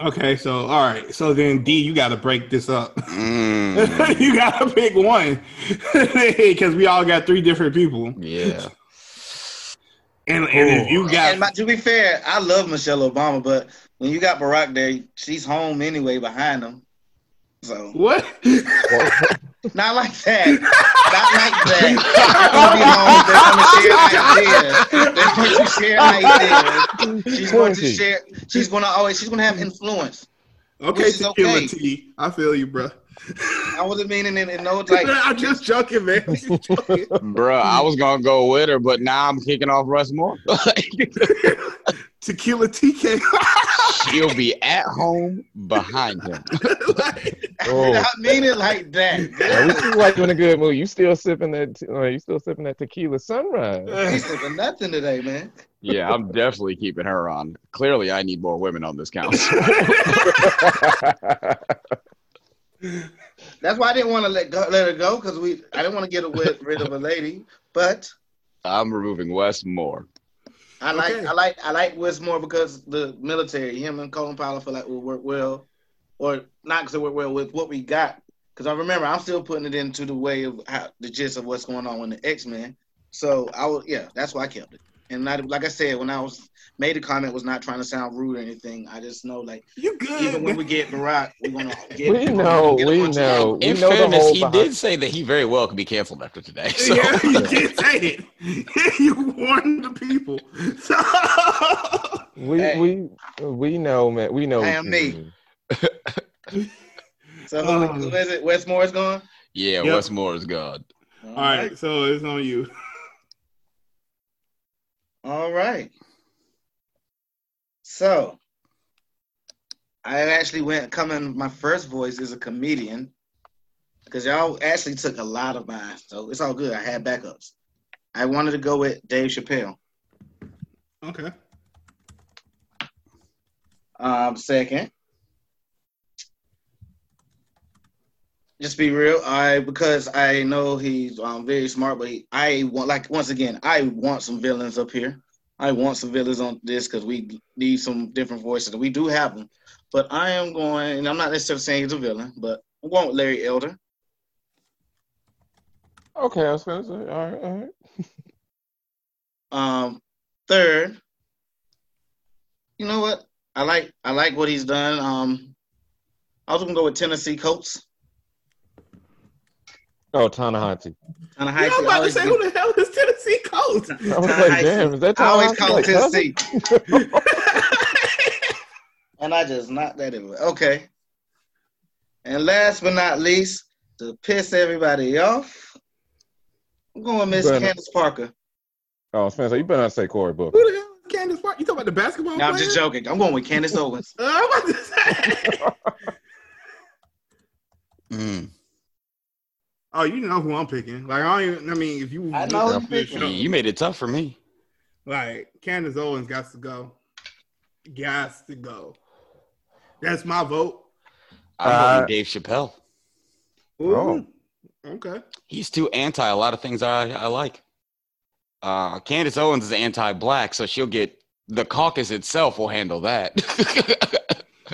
Okay, so all right, so then D, you got to break this up. Mm, you got to pick one because we all got three different people, yeah. and and if you got And my- to be fair, I love Michelle Obama, but when you got Barack there, she's home anyway behind him. So what? Well, not like that. not like that. They're gonna be home. They're gonna share ideas. They're going to share ideas. She's going to share. She's going to always. She's going to have influence. Okay, Which is tequila okay. T. I feel you, bro. I wasn't meaning it in no like. I'm just joking, man. I'm just joking. Bruh, I was gonna go with her, but now I'm kicking off Wes Moore. Tequila TK. She'll be at home behind him. Like, I Oh. not mean it like Yeah, we that. see like you in a good mood. You still sipping that? Uh, you still sipping that tequila sunrise? He's sipping nothing today, man. Yeah, I'm definitely keeping her on. Clearly, I need more women on this council. That's why I didn't want to let go, let her go because we. I didn't want to get rid rid of a lady, but I'm removing Wes Moore. I like Okay. I like I like Wes Moore because the military, him and Colin Powell, feel like will work well, or not because they work well with what we got. Because I remember I'm still putting it into the way of how the gist of what's going on with the X Men. So I will, yeah, that's why I kept it. And not, like I said, when I was made a comment, was not trying to sound rude or anything. I just know like you good? even when we get Barack, we're gonna get. We know, get we bunch of know. people. In We know the fairness, whole he behind- did say that he very well could be canceled after today. So yeah, you did say it. you warned the people. So, We Hey. we we know, man. We know. I what am you me. So who, Um, who is it? Wes Moore's gone. yeah, Yep. Wes Moore is gone. All all right, so it's on you. All right. So I actually went coming my first voice is a comedian. Because y'all actually took a lot of mine. So it's all good. I had backups. I wanted to go with Dave Chappelle. Okay. Um, second. Just be real. I because I know he's um very smart, but he, I want like once again, I want some villains up here. I want some villains on this because we need some different voices. We do have them, but I am going, and I'm not necessarily saying he's a villain, but I'm going with Larry Elder. Okay, I was gonna say. All right, all right. Um, third, you know what? I like I like what he's done. Um, I was gonna go with Tennessee Colts. Oh, Ta-Nehisi. Kind of Yeah, I'm about to say, who the hell is Tennessee Colts? I was like, damn, is that I always call like it? Tennessee. and I just knocked that anyway. Okay. And last but not least, to piss everybody off, I'm going with Miss Candace Parker. Oh, Spencer, you better not say Cory Booker. Who the hell is Candace Parker? You talking about the basketball No, I'm just joking. I'm going with Candace Owens. Uh, I'm about to say. Mm. Oh, you know who I'm picking. Like I don't even. I mean, if you I know who look you up this picking. show, You made it tough for me. like Candace Owens got to go. Got to go. That's my vote. I'm Uh, voting Dave Chappelle. Ooh. Oh. Okay. He's too anti a lot of things I, I like. Uh, Candace Owens is anti-black, so she'll get the caucus itself will handle that.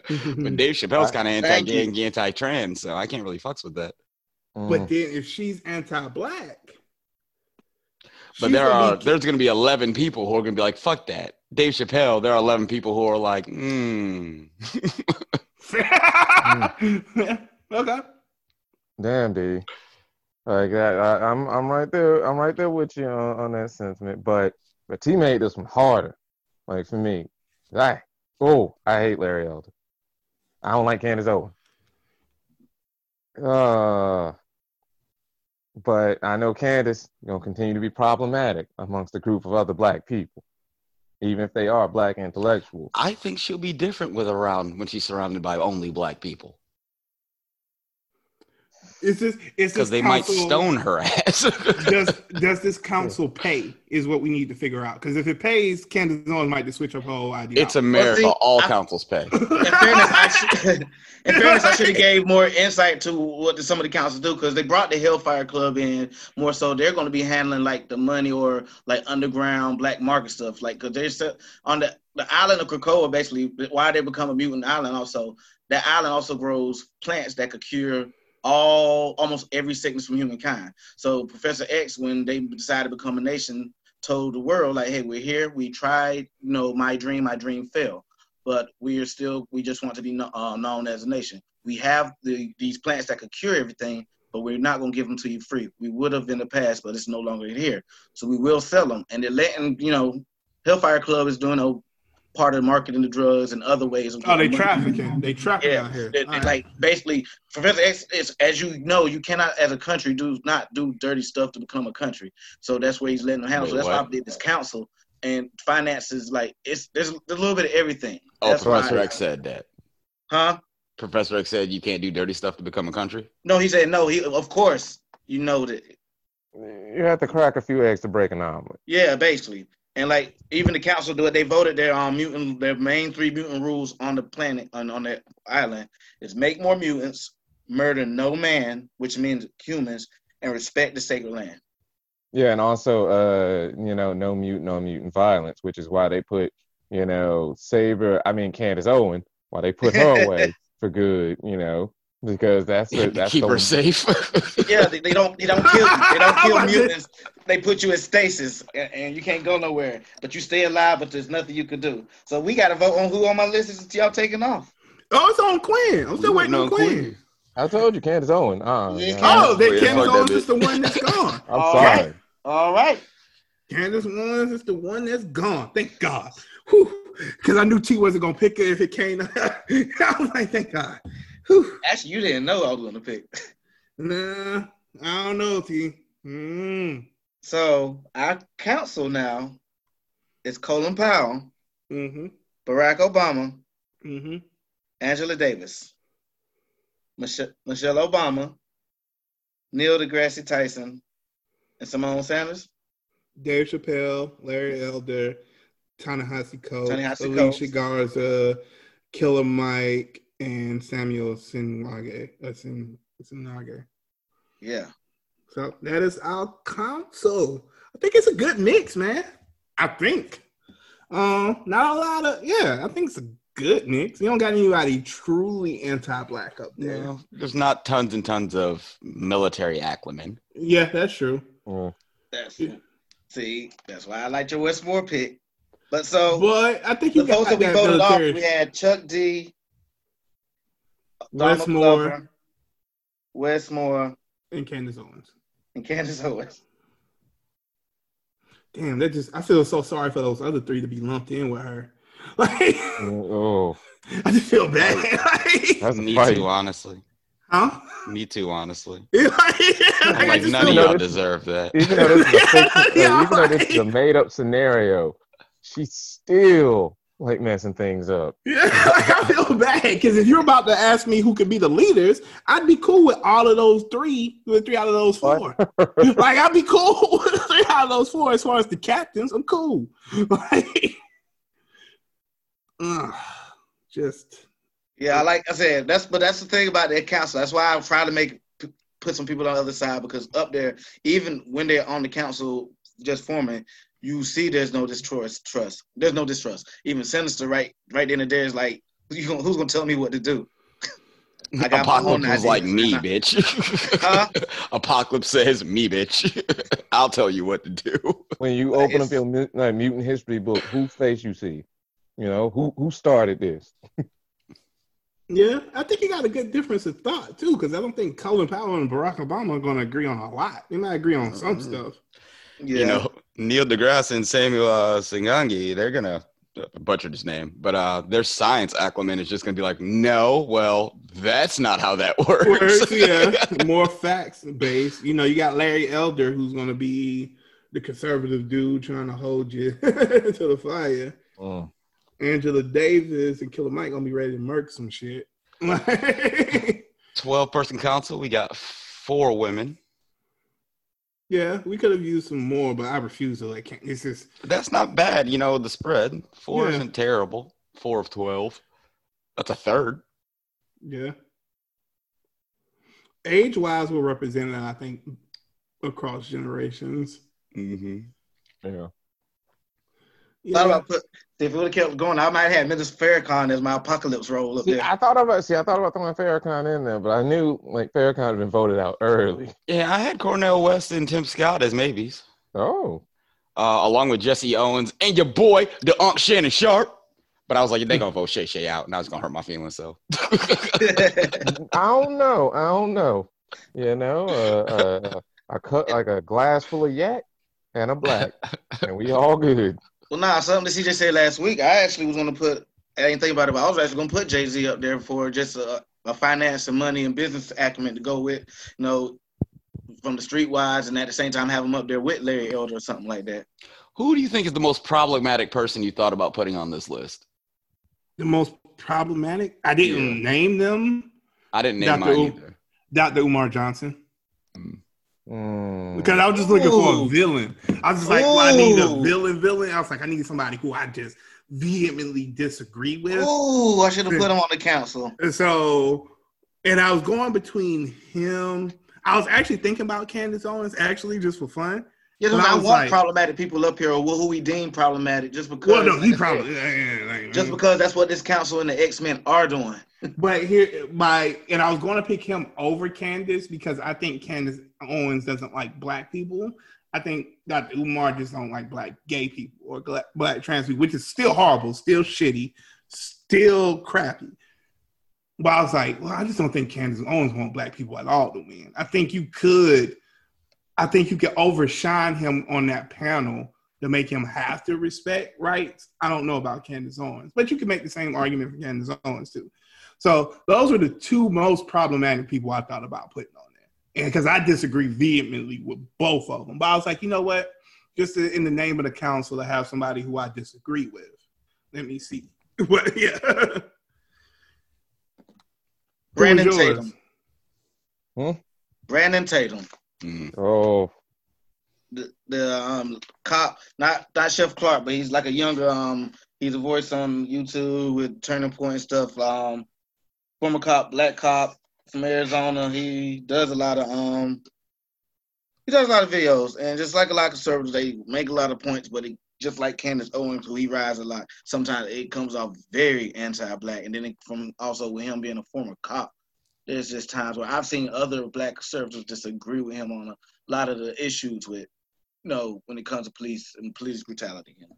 but Dave Chappelle's kind of anti-gay and anti-trans, so I can't really fucks with that. Mm. But then if she's anti-black, But she's there are be- there's going to be 11 people who are going to be like, "Fuck that." Dave Chappelle. There are 11 people who are like, "Hmm." okay. Damn, D. Like that, I, I'm I'm right there. I'm right there with you on, on that sentiment. But but T made this one harder. Like for me, I oh I hate Larry Elder. I don't like Candace Owens. Uh, but I know Candace gonna continue to be problematic amongst a group of other black people, even if they are black intellectuals. I think she'll be different with around when she's surrounded by only black people Is this is because this they might stone her ass. does does this council pay? Is what we need to figure out. Because if it pays, Candace Owens might just switch up her whole idea. it's out. America. see, all I- councils pay. In fairness, I should, in fairness, I should have gave more insight to what some of the councils do because they brought the Hellfire Club in more so. They're going to be handling like the money or like underground black market stuff. Like because they're still on the the island of Krakoa basically why they become a mutant island. Also, that island also grows plants that could cure all almost every sickness from humankind. So Professor X, when they decided to become a nation, told the world like, "Hey, we're here. We tried. You know, my dream, my dream failed, but we are still. We just want to be uh, known as a nation. We have the, these plants that could cure everything, but we're not going to give them to you free. We would have in the past, but it's no longer here. So we will sell them. And they're letting, you know, Hellfire Club is doing a part of marketing the drugs and other ways. Of Oh, they getting money. trafficking. They trafficking Yeah, out here. they- they All right. like basically, Professor X is, as you know, you cannot as a country do not do dirty stuff to become a country. So that's where he's letting them handle. Wait, so that's why what? I did this council and finances. Like it's there's a little bit of everything. Oh, That's why- Professor X said that. huh? Professor X said you can't do dirty stuff to become a country. No, he said no. He of course you know that. You have to crack a few eggs to break an omelet. Yeah, basically. And like even the council do it. They voted their um mutant their main three mutant rules on the planet on on that island is make more mutants, murder no man, which means humans, and respect the sacred land. Yeah, and also, uh, you know, no mutant on mutant violence, which is why they put, you know, Saber. I mean, Candace Owen. Why they put her away for good, you know, because that's the, that's Keep the, her safe. Yeah, they, they don't they don't kill you. They don't kill mutants. They put you in stasis and, and you can't go nowhere. But you stay alive, but there's nothing you can do. So we gotta vote on who on my list is y'all taking off. Oh, it's on Quinn. I'm still We waiting on waiting on Quinn. Quinn. I told you, Candace Owen. Uh, Yeah, yeah. Oh, they Oh, yeah, Candace fuck that Owens is the one that's gone. I'm All sorry. right. All right. Candace Owens is the one that's gone. Thank God. Because I knew T wasn't gonna pick it if it came. I was like, thank God. Whew. Actually, you didn't know I was gonna pick. Nah, I don't know, T. Mm. So our council now is Colin Powell, Mm-hmm. Barack Obama, Mm-hmm. Angela Davis, Michelle, Michelle Obama, Neil deGrasse Tyson, and Simone Sanders. Dave Chappelle, Larry Elder, Ta-Nehisi Coates, Ta-Nehisi Alicia Coates. Garza, Killer Mike, and Samuel Sinwage. Uh, Sin, Sinwage. Yeah. So that is our council. I think it's a good mix, man. I think. Um, not a lot of yeah. I think it's a good mix. You don't got anybody truly anti-black up there. No, there's not tons and tons of military acumen. Yeah, that's true. Mm. That's see, that's why I like your Wes Moore pick. But so But I think you the got folks that we voted off, we had Chuck D, Donald Wes Moore Glover, Wes Moore, and Candace Owens. and Candace Owens. Damn, that just I feel so sorry for those other three to be lumped in with her. Like Oh, I just feel bad. Like, that's a Me fight. too, honestly. huh? Me too, honestly. like, I'm like, none of y'all deserve that. Even though this is a, fiction- Yeah, even though this is a made up scenario, she's still like messing things up. Yeah, like, I feel bad because if you're about to ask me who could be the leaders, I'd be cool with all of those three, with three out of those four. like I'd be cool with three out of those four as far as the captains. I'm cool. Like, ugh, just Yeah, I like I said, that's but that's the thing about their council. That's why I try to make put some people on the other side because up there, even when they're on the council just forming, you see there's no distrust. Trust. There's no distrust. Even Sinister, right, right then and there is like, you gonna, who's gonna tell me what to do? I got my own Apocalypse was like ideas. me, bitch. Huh? Apocalypse says me, bitch. I'll tell you what to do. When you But open it's- up your mu- uh, mutant history book, whose face you see? You know who who started this? yeah. I think you got a good difference of thought too, because I don't think Colin Powell and Barack Obama are going to agree on a lot. They might agree on some Mhm. stuff. Yeah. You know, Neil deGrasse and Samuel uh, Singangi, they're gonna butcher his name, but uh, their science acumen is just gonna be like, no, well, that's not how that works. Words, yeah, more facts based. You know, you got Larry Elder, who's going to be the conservative dude trying to hold you to the fire. Mm. Angela Davis and Killer Mike gonna be ready to murk some shit. Twelve person council. We got four women. Yeah, we could have used some more, but I refuse to. Like, it's just That's not bad, you know. The spread four Yeah. isn't terrible. Four of twelve. That's a third. yeah. Age wise, we're represented, I think, across generations. Mm-hmm. Yeah. Thought Yeah. about put if it would have kept going, I might have had Mrs. Farrakhan as my apocalypse role up See, there. I thought about see, I thought about throwing Farrakhan in there, but I knew like Farrakhan had been voted out early. Yeah, I had Cornel West and Tim Scott as maybes, Oh, uh, along with Jesse Owens and your boy, the Unc Shannon Sharpe. But I was like, they're gonna vote Shay Shay out, and I was gonna hurt my feelings. So I don't know, I don't know. You know, uh, uh, I cut like a glass full of yak and a black, and we all good. Well, nah, something that CJ said last week. I actually was gonna put. I didn't think about it, but I was actually gonna put Jay Z up there for just a, a finance and money and business acumen to go with, you know, from the streetwise, and at the same time have him up there with Larry Elder or something like that. who do you think is the most problematic person you thought about putting on this list? The most problematic. I didn't name them. I didn't name Dr. mine either. Dr. Umar Johnson. Mm. Because I was just looking for a villain. I was just like, well, I need a villain, villain. I was like, I need somebody who I just vehemently disagree with. Ooh, I should have put him on the council. And so, and I was going between him. I was actually thinking about Candace Owens, actually, just for fun. Yeah, But I, I want like- problematic people up here, or who we deem problematic, just because. Well, no, he like I said, probably. yeah, yeah, like, Just because that's what this council and the X Men are doing. But here, my and I was going to pick him over Candace because I think Candace Owens doesn't like black people. I think Dr. Umar just don't like black gay people or black trans people, which is still horrible, still shitty, still crappy. But I was like, well, I just don't think Candace Owens want black people at all to win. I think you could, I think you could overshine him on that panel to make him have to respect rights. I don't know about Candace Owens, but you can make the same argument for Candace Owens too. So those were the two most problematic people I thought about putting and because I disagree vehemently with both of them. But I was like, you know what? Just in the name of the council to have somebody who I disagree with. Let me see. What? Yeah. Brandon Tatum. Hmm? Brandon Tatum. Mm. Oh, The, the um cop, not not Sheriff Clarke, but he's like a younger um he's a voice on YouTube with Turning Point and stuff. Um former cop, black cop from Arizona. He does a lot of um he does a lot of videos and just like a lot of conservatives, they make a lot of points, but he just like Candace Owens, who he rides a lot. Sometimes it comes off very anti-black, and then it, from also with him being a former cop, there's just times where I've seen other black conservatives disagree with him on a lot of the issues with, you know, when it comes to police and police brutality. You know?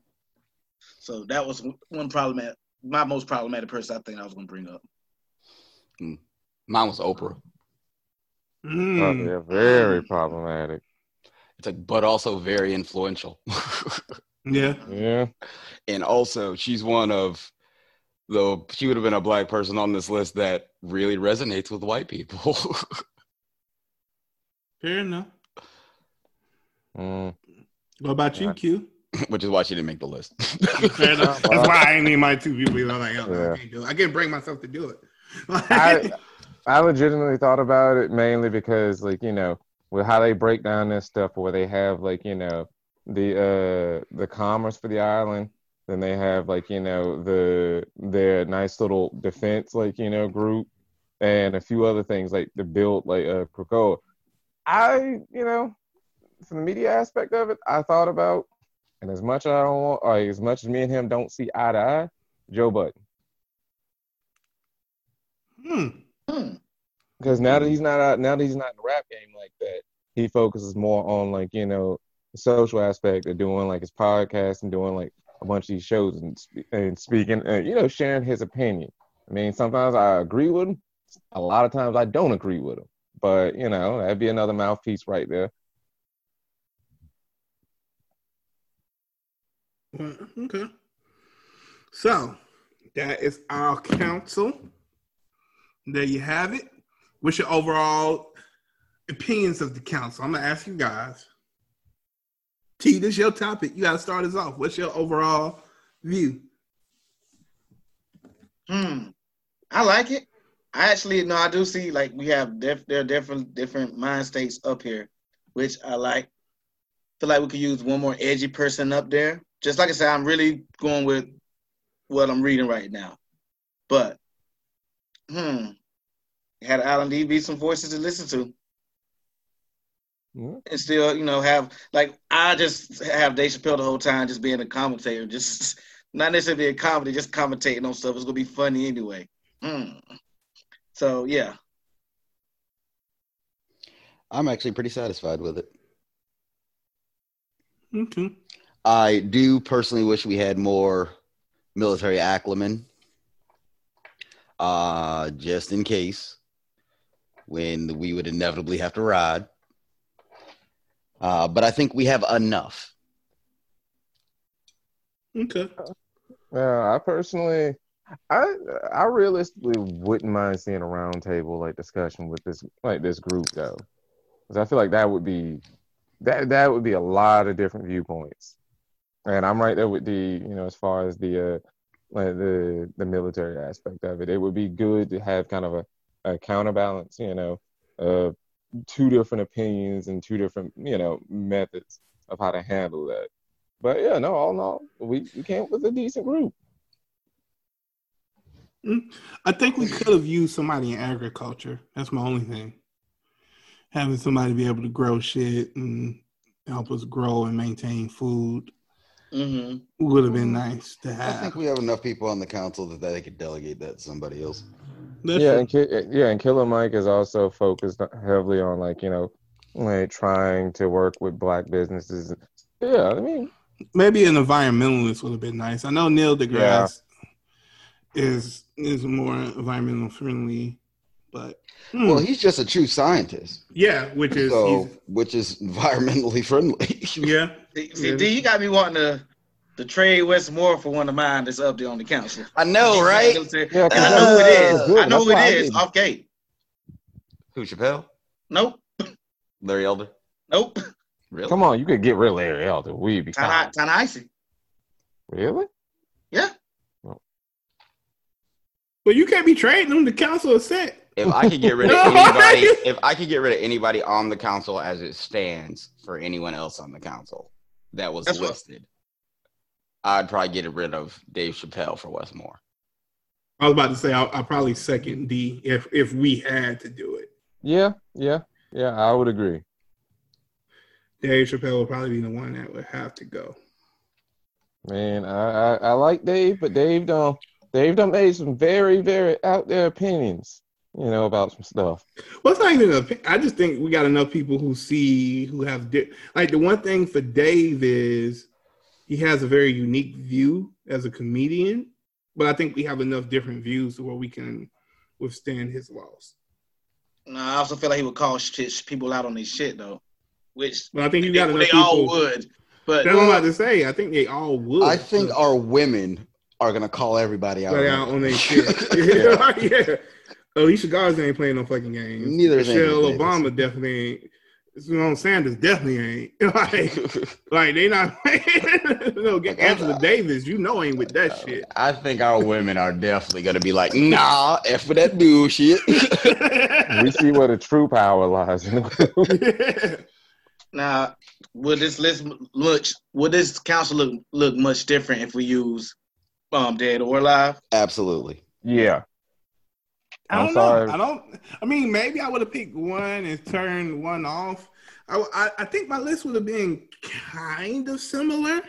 So that was one problematic, my most problematic person I think I was going to bring up. Mine was Oprah. oh, Mm. yeah, very problematic. It's like, but also very influential. Yeah. Yeah, and also, she's one of the. She would have been a black person on this list that really resonates with white people. Fair enough. mm. What about you, Yeah. Q? which is why she didn't make the list. Fair enough. That's why I ain't need my two people. I'm like, oh, Yeah. I can't do it. I can't bring myself to do it. I I legitimately thought about it mainly because like you know with how they break down this stuff where they have like you know the uh the commerce for the island then they have like you know the their nice little defense like you know group and a few other things like the build like uh Krakoa. I you know from the media aspect of it I thought about and as much as I don't want like as much as me and him don't see eye to eye Joe Budden Hmm. Hmm. because now that he's not out, now that he's not in the rap game like that, he focuses more on like you know the social aspect of doing like his podcast and doing like a bunch of these shows and and speaking, uh, you know, sharing his opinion. I mean, sometimes I agree with him, a lot of times I don't agree with him, but you know that'd be another mouthpiece right there. Okay. So that is our council. There you have it. What's your overall opinions of the council? I'm gonna ask you guys. T, this is your topic. You gotta start us off. What's your overall view? Hmm. I like it. I actually no, I do see like we have def- there are different different mind states up here, which I like. Feel like we could use one more edgy person up there. Just like I said, I'm really going with what I'm reading right now. But hmm, had Alan D be some voices to listen to. Mhm. and still, you know, have like I just have Dave Chappelle the whole time, just being a commentator, just not necessarily a comedy, just commentating on stuff. It's gonna be funny anyway. Mm. So yeah, I'm actually pretty satisfied with it. Okay. I do personally wish we had more military acclimen, uh, just in case when we would inevitably have to ride. Uh, but I think we have enough. Okay. Yeah, I personally, I I realistically wouldn't mind seeing a roundtable like discussion with this like this group though, because I feel like that would be that that would be a lot of different viewpoints, and I'm right there with the you know as far as the uh like the the military aspect of it, it would be good to have kind of a, a counterbalance, you know, uh two different opinions and two different you know methods of how to handle that. But yeah, no, all in all, we, we came with a decent group. I think we could have used somebody in agriculture. That's my only thing. Having somebody be able to grow shit and help us grow and maintain food hmm would have been nice to have. I think we have enough people on the council that they could delegate that to somebody else. That's yeah, and Ki- yeah, and Killer Mike is also focused heavily on like you know, like trying to work with black businesses. Yeah, I mean, Maybe an environmentalist would have been nice. I know Neil deGrasse is is more environmental friendly, but hmm, Well, he's just a true scientist, yeah, which is so which is environmentally friendly. yeah. See, see, Yeah. D, you got me wanting to to trade Wes Moore for one of mine that's up there on the council. I know, right? Yeah, I know who it that's is. good. I know That's who why I it is. didn't- Off gate. Who Chappelle? Nope. Larry Elder? Nope. Really? Come on, you could get rid of Larry Elder. We'd be Kind of kind of icy. Really? Yeah. But you can't be trading them. The council is set. If I could get rid of anybody, if I could get rid of anybody on the council as it stands for anyone else on the council that was That's what- listed, I'd probably get rid of Dave Chappelle for Wes Moore. I was about to say I'll, I'll probably second D if if we had to do it. Yeah, yeah, yeah. I would agree. Dave Chappelle would probably be the one that would have to go. Man, I, I, I like Dave, but Dave done Dave done made some very, very out there opinions, you know, about some stuff. Well, it's not even. A, I just think we got enough people who see who have di- like the one thing for Dave is he has a very unique view as a comedian, but I think we have enough different views to where we can withstand his loss. No, I also feel like he would call shit, people out on their shit though, which But I think you they, got enough they people. all would. But That's what I'm uh, about to say. I think they all would. I think our women are gonna call everybody out. But out on their shit. yeah. Alicia Garza ain't playing no fucking games. Neither is Michelle Angela Davis. Obama definitely ain't. You know, Sanders definitely ain't. like, like they not no get Angela Davis. You know, ain't with that shit. I think our women are definitely gonna be like, nah, F for that bullshit. We see where the true power lies in now, would this list look? Would this council look look much different if we use um dead or alive? Absolutely. Yeah. I I'm don't sorry. know. I don't. I mean, maybe I would have picked one and turned one off. I, I, I think my list would have been kind of similar.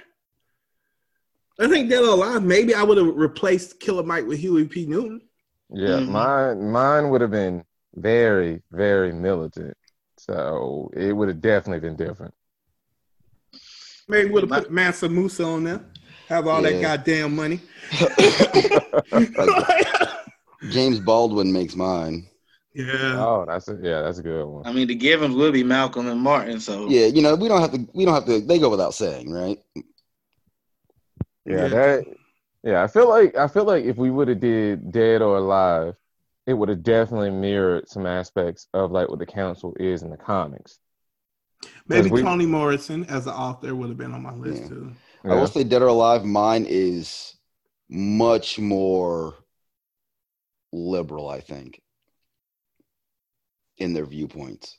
I think Dead or Alive. Maybe I would have replaced Killer Mike with Huey P. Newton. Yeah, Mhm. mine mine would have been very, very militant. So it would have definitely been different. Maybe would have put Mansa Musa on there. Have all that goddamn money. James Baldwin makes mine. yeah. Oh, that's a yeah, that's a good one. I mean, the Givens will be Malcolm and Martin. So Yeah, you know, we don't have to. We don't have to. They go without saying, right? Yeah, Yeah. that yeah, I feel like I feel like if we would have did Dead or Alive, it would have definitely mirrored some aspects of like what the council is in the comics. Maybe we- Toni Morrison as an author would have been on my list Yeah. too. I will say, Dead or Alive. Mine is much more liberal. I think in their viewpoints.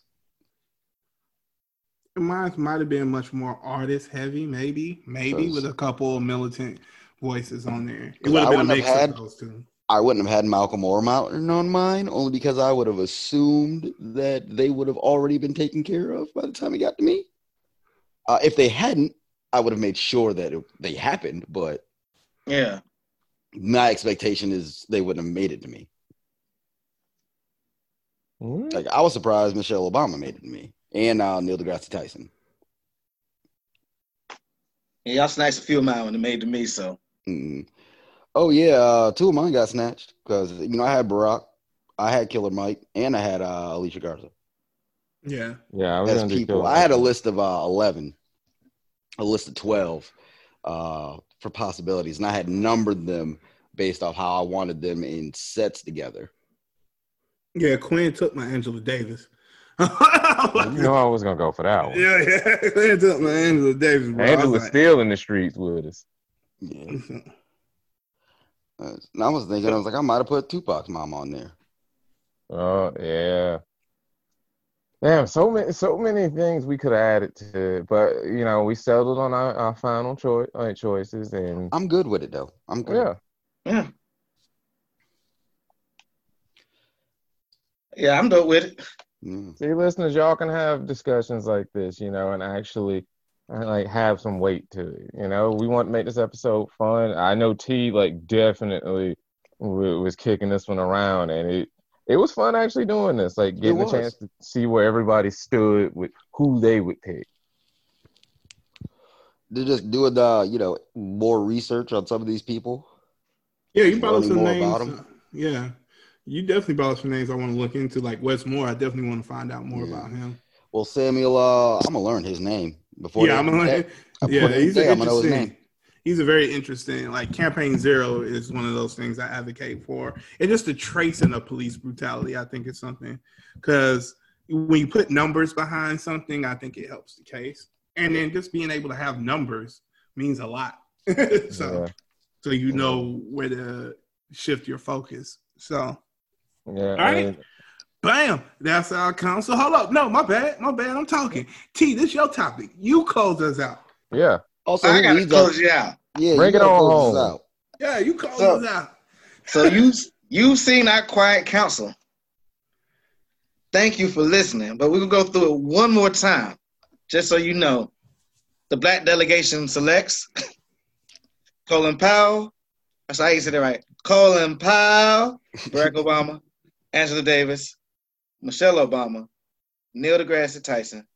Mine might have been much more artist heavy, maybe, maybe with a couple of militant voices on there. It 'Cause would I have been a wouldn't mix have had- of those two. I wouldn't have had Malcolm or Mountain on mine, only because I would have assumed that they would have already been taken care of by the time it got to me. Uh, if they hadn't, I would have made sure that it, they happened, but Yeah. My expectation is they wouldn't have made it to me. Mm, Like I was surprised Michelle Obama made it to me, and uh, Neil deGrasse Tyson. Yeah, y'all snatched a few of mine when it made to me, so Mm. Oh yeah, uh, two of mine got snatched because you know I had Barack, I had Killer Mike, and I had uh, Alicia Garza. Yeah. Yeah, I was as people. I had a list of uh, eleven, a list of twelve uh, for possibilities, and I had numbered them based off how I wanted them in sets together. Yeah, Quinn took my Angela Davis. You know I was gonna go for that one. yeah, yeah. Quinn took my Angela Davis. Bro. I Angela was was still in the streets with us. Yeah, Uh, and I was thinking, I was like, I might have put Tupac's mom on there. Oh yeah. Damn, so many, so many things we could have added to, it, but you know, we settled on our, our final choice, uh, choices, and I'm good with it though. I'm good. yeah, yeah. Yeah, I'm dope with it. Yeah. see, listeners, y'all can have discussions like this, you know, and actually, uh, like, have some weight to it. You know, we want to make this episode fun. I know T, like, definitely was kicking this one around, and it it was fun actually doing this, like, getting a chance to see where everybody stood with who they would pick. They're just doing the, you know, more research on some of these people. yeah, you brought up some names. about 'em. uh, yeah, you definitely brought up some names I want to look into, like Wes Moore. I definitely want to find out more Yeah. about him. Well, Samuel, uh, I'm gonna learn his name before. yeah, they- I'm gonna. that- Yeah, before they he's say an I'm gonna know his interesting. name. He's a very interesting. Like campaign zero is one of those things I advocate for. And just the tracing of police brutality, I think is something because when you put numbers behind something, I think it helps the case. And then just being able to have numbers means a lot. so, Yeah. so you know where to shift your focus. So, Yeah, right. and- bam, that's our council. Hold up, no, my bad, my bad. I'm talking. T, this your topic. You close us out. yeah. Also, I gotta close you out. Yeah, Bring it gotta on home. out. Yeah, you close So- us out. So you you've seen our quiet council. Thank you for listening, but we're gonna go through it one more time, just so you know. The black delegation selects Colin Powell. That's how you said it right. Colin Powell, Barack Obama, Angela Davis, Michelle Obama, Neil deGrasse Tyson,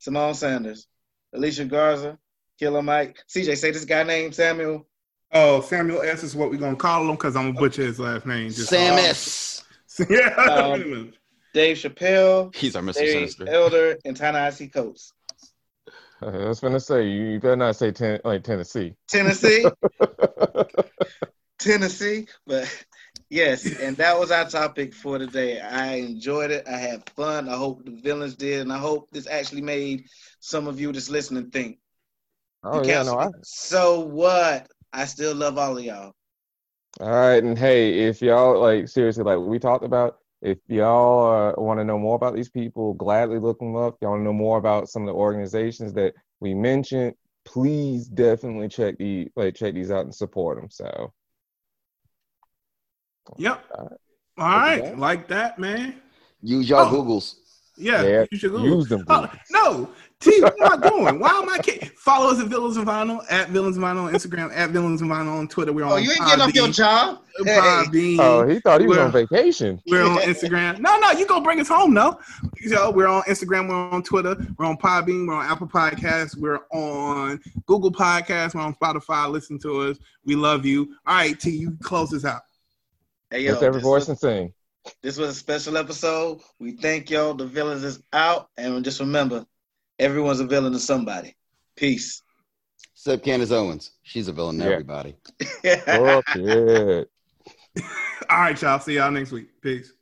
Symone Sanders, Alicia Garza, Killer Mike. CJ, say this guy named Samuel. Oh, Samuel S is what we're gonna call him because I'm gonna butcher his last name. Just- Sam S. yeah. Um, Dave Chappelle, He's our Mr. Larry Sinister. Elder, and Ta-Nehisi Coates. I was gonna say you, you better not say ten, like Tennessee. Tennessee, Tennessee, but yes, and that was our topic for today. I enjoyed it. I had fun. I hope the villains did, and I hope this actually made some of you just listening think. Oh You yeah, no. I, So what? I still love all of y'all. all right, and hey, if y'all like seriously, like we talked about, if y'all uh, want to know more about these people, gladly look them up. Y'all want to know more about some of the organizations that we mentioned. Please definitely check the like check these out and support them. So Yep. All All right. right, that. like that, man. Use y'all Oh. Googles. Yeah, Yeah, you should go. use them. Oh, no, T, what am I doing? Why am I? Ki- Follow us at Villains and Vinyl at Villains and Vinyl on Instagram at Villains and Vinyl on Twitter. We're oh, on Oh, you ain't getting off your Podbean. job? Hey, Podbean. Oh, he thought he was on vacation. We're on Instagram. No, no, you gonna bring us home, no? So we're on Instagram, we're on Twitter, we're on Podbean, we're on Apple Podcasts, we're on Google Podcasts, we're on Spotify. Listen to us. We love you. All right, T, you close this out. hey, yo, Lift every voice and sing. This was a special episode. We thank y'all. The villains is out. And just remember, everyone's a villain to somebody. Peace. Except Candace Owens. She's a villain to Yeah. everybody. Oh, yeah. All right, y'all. See y'all next week. Peace.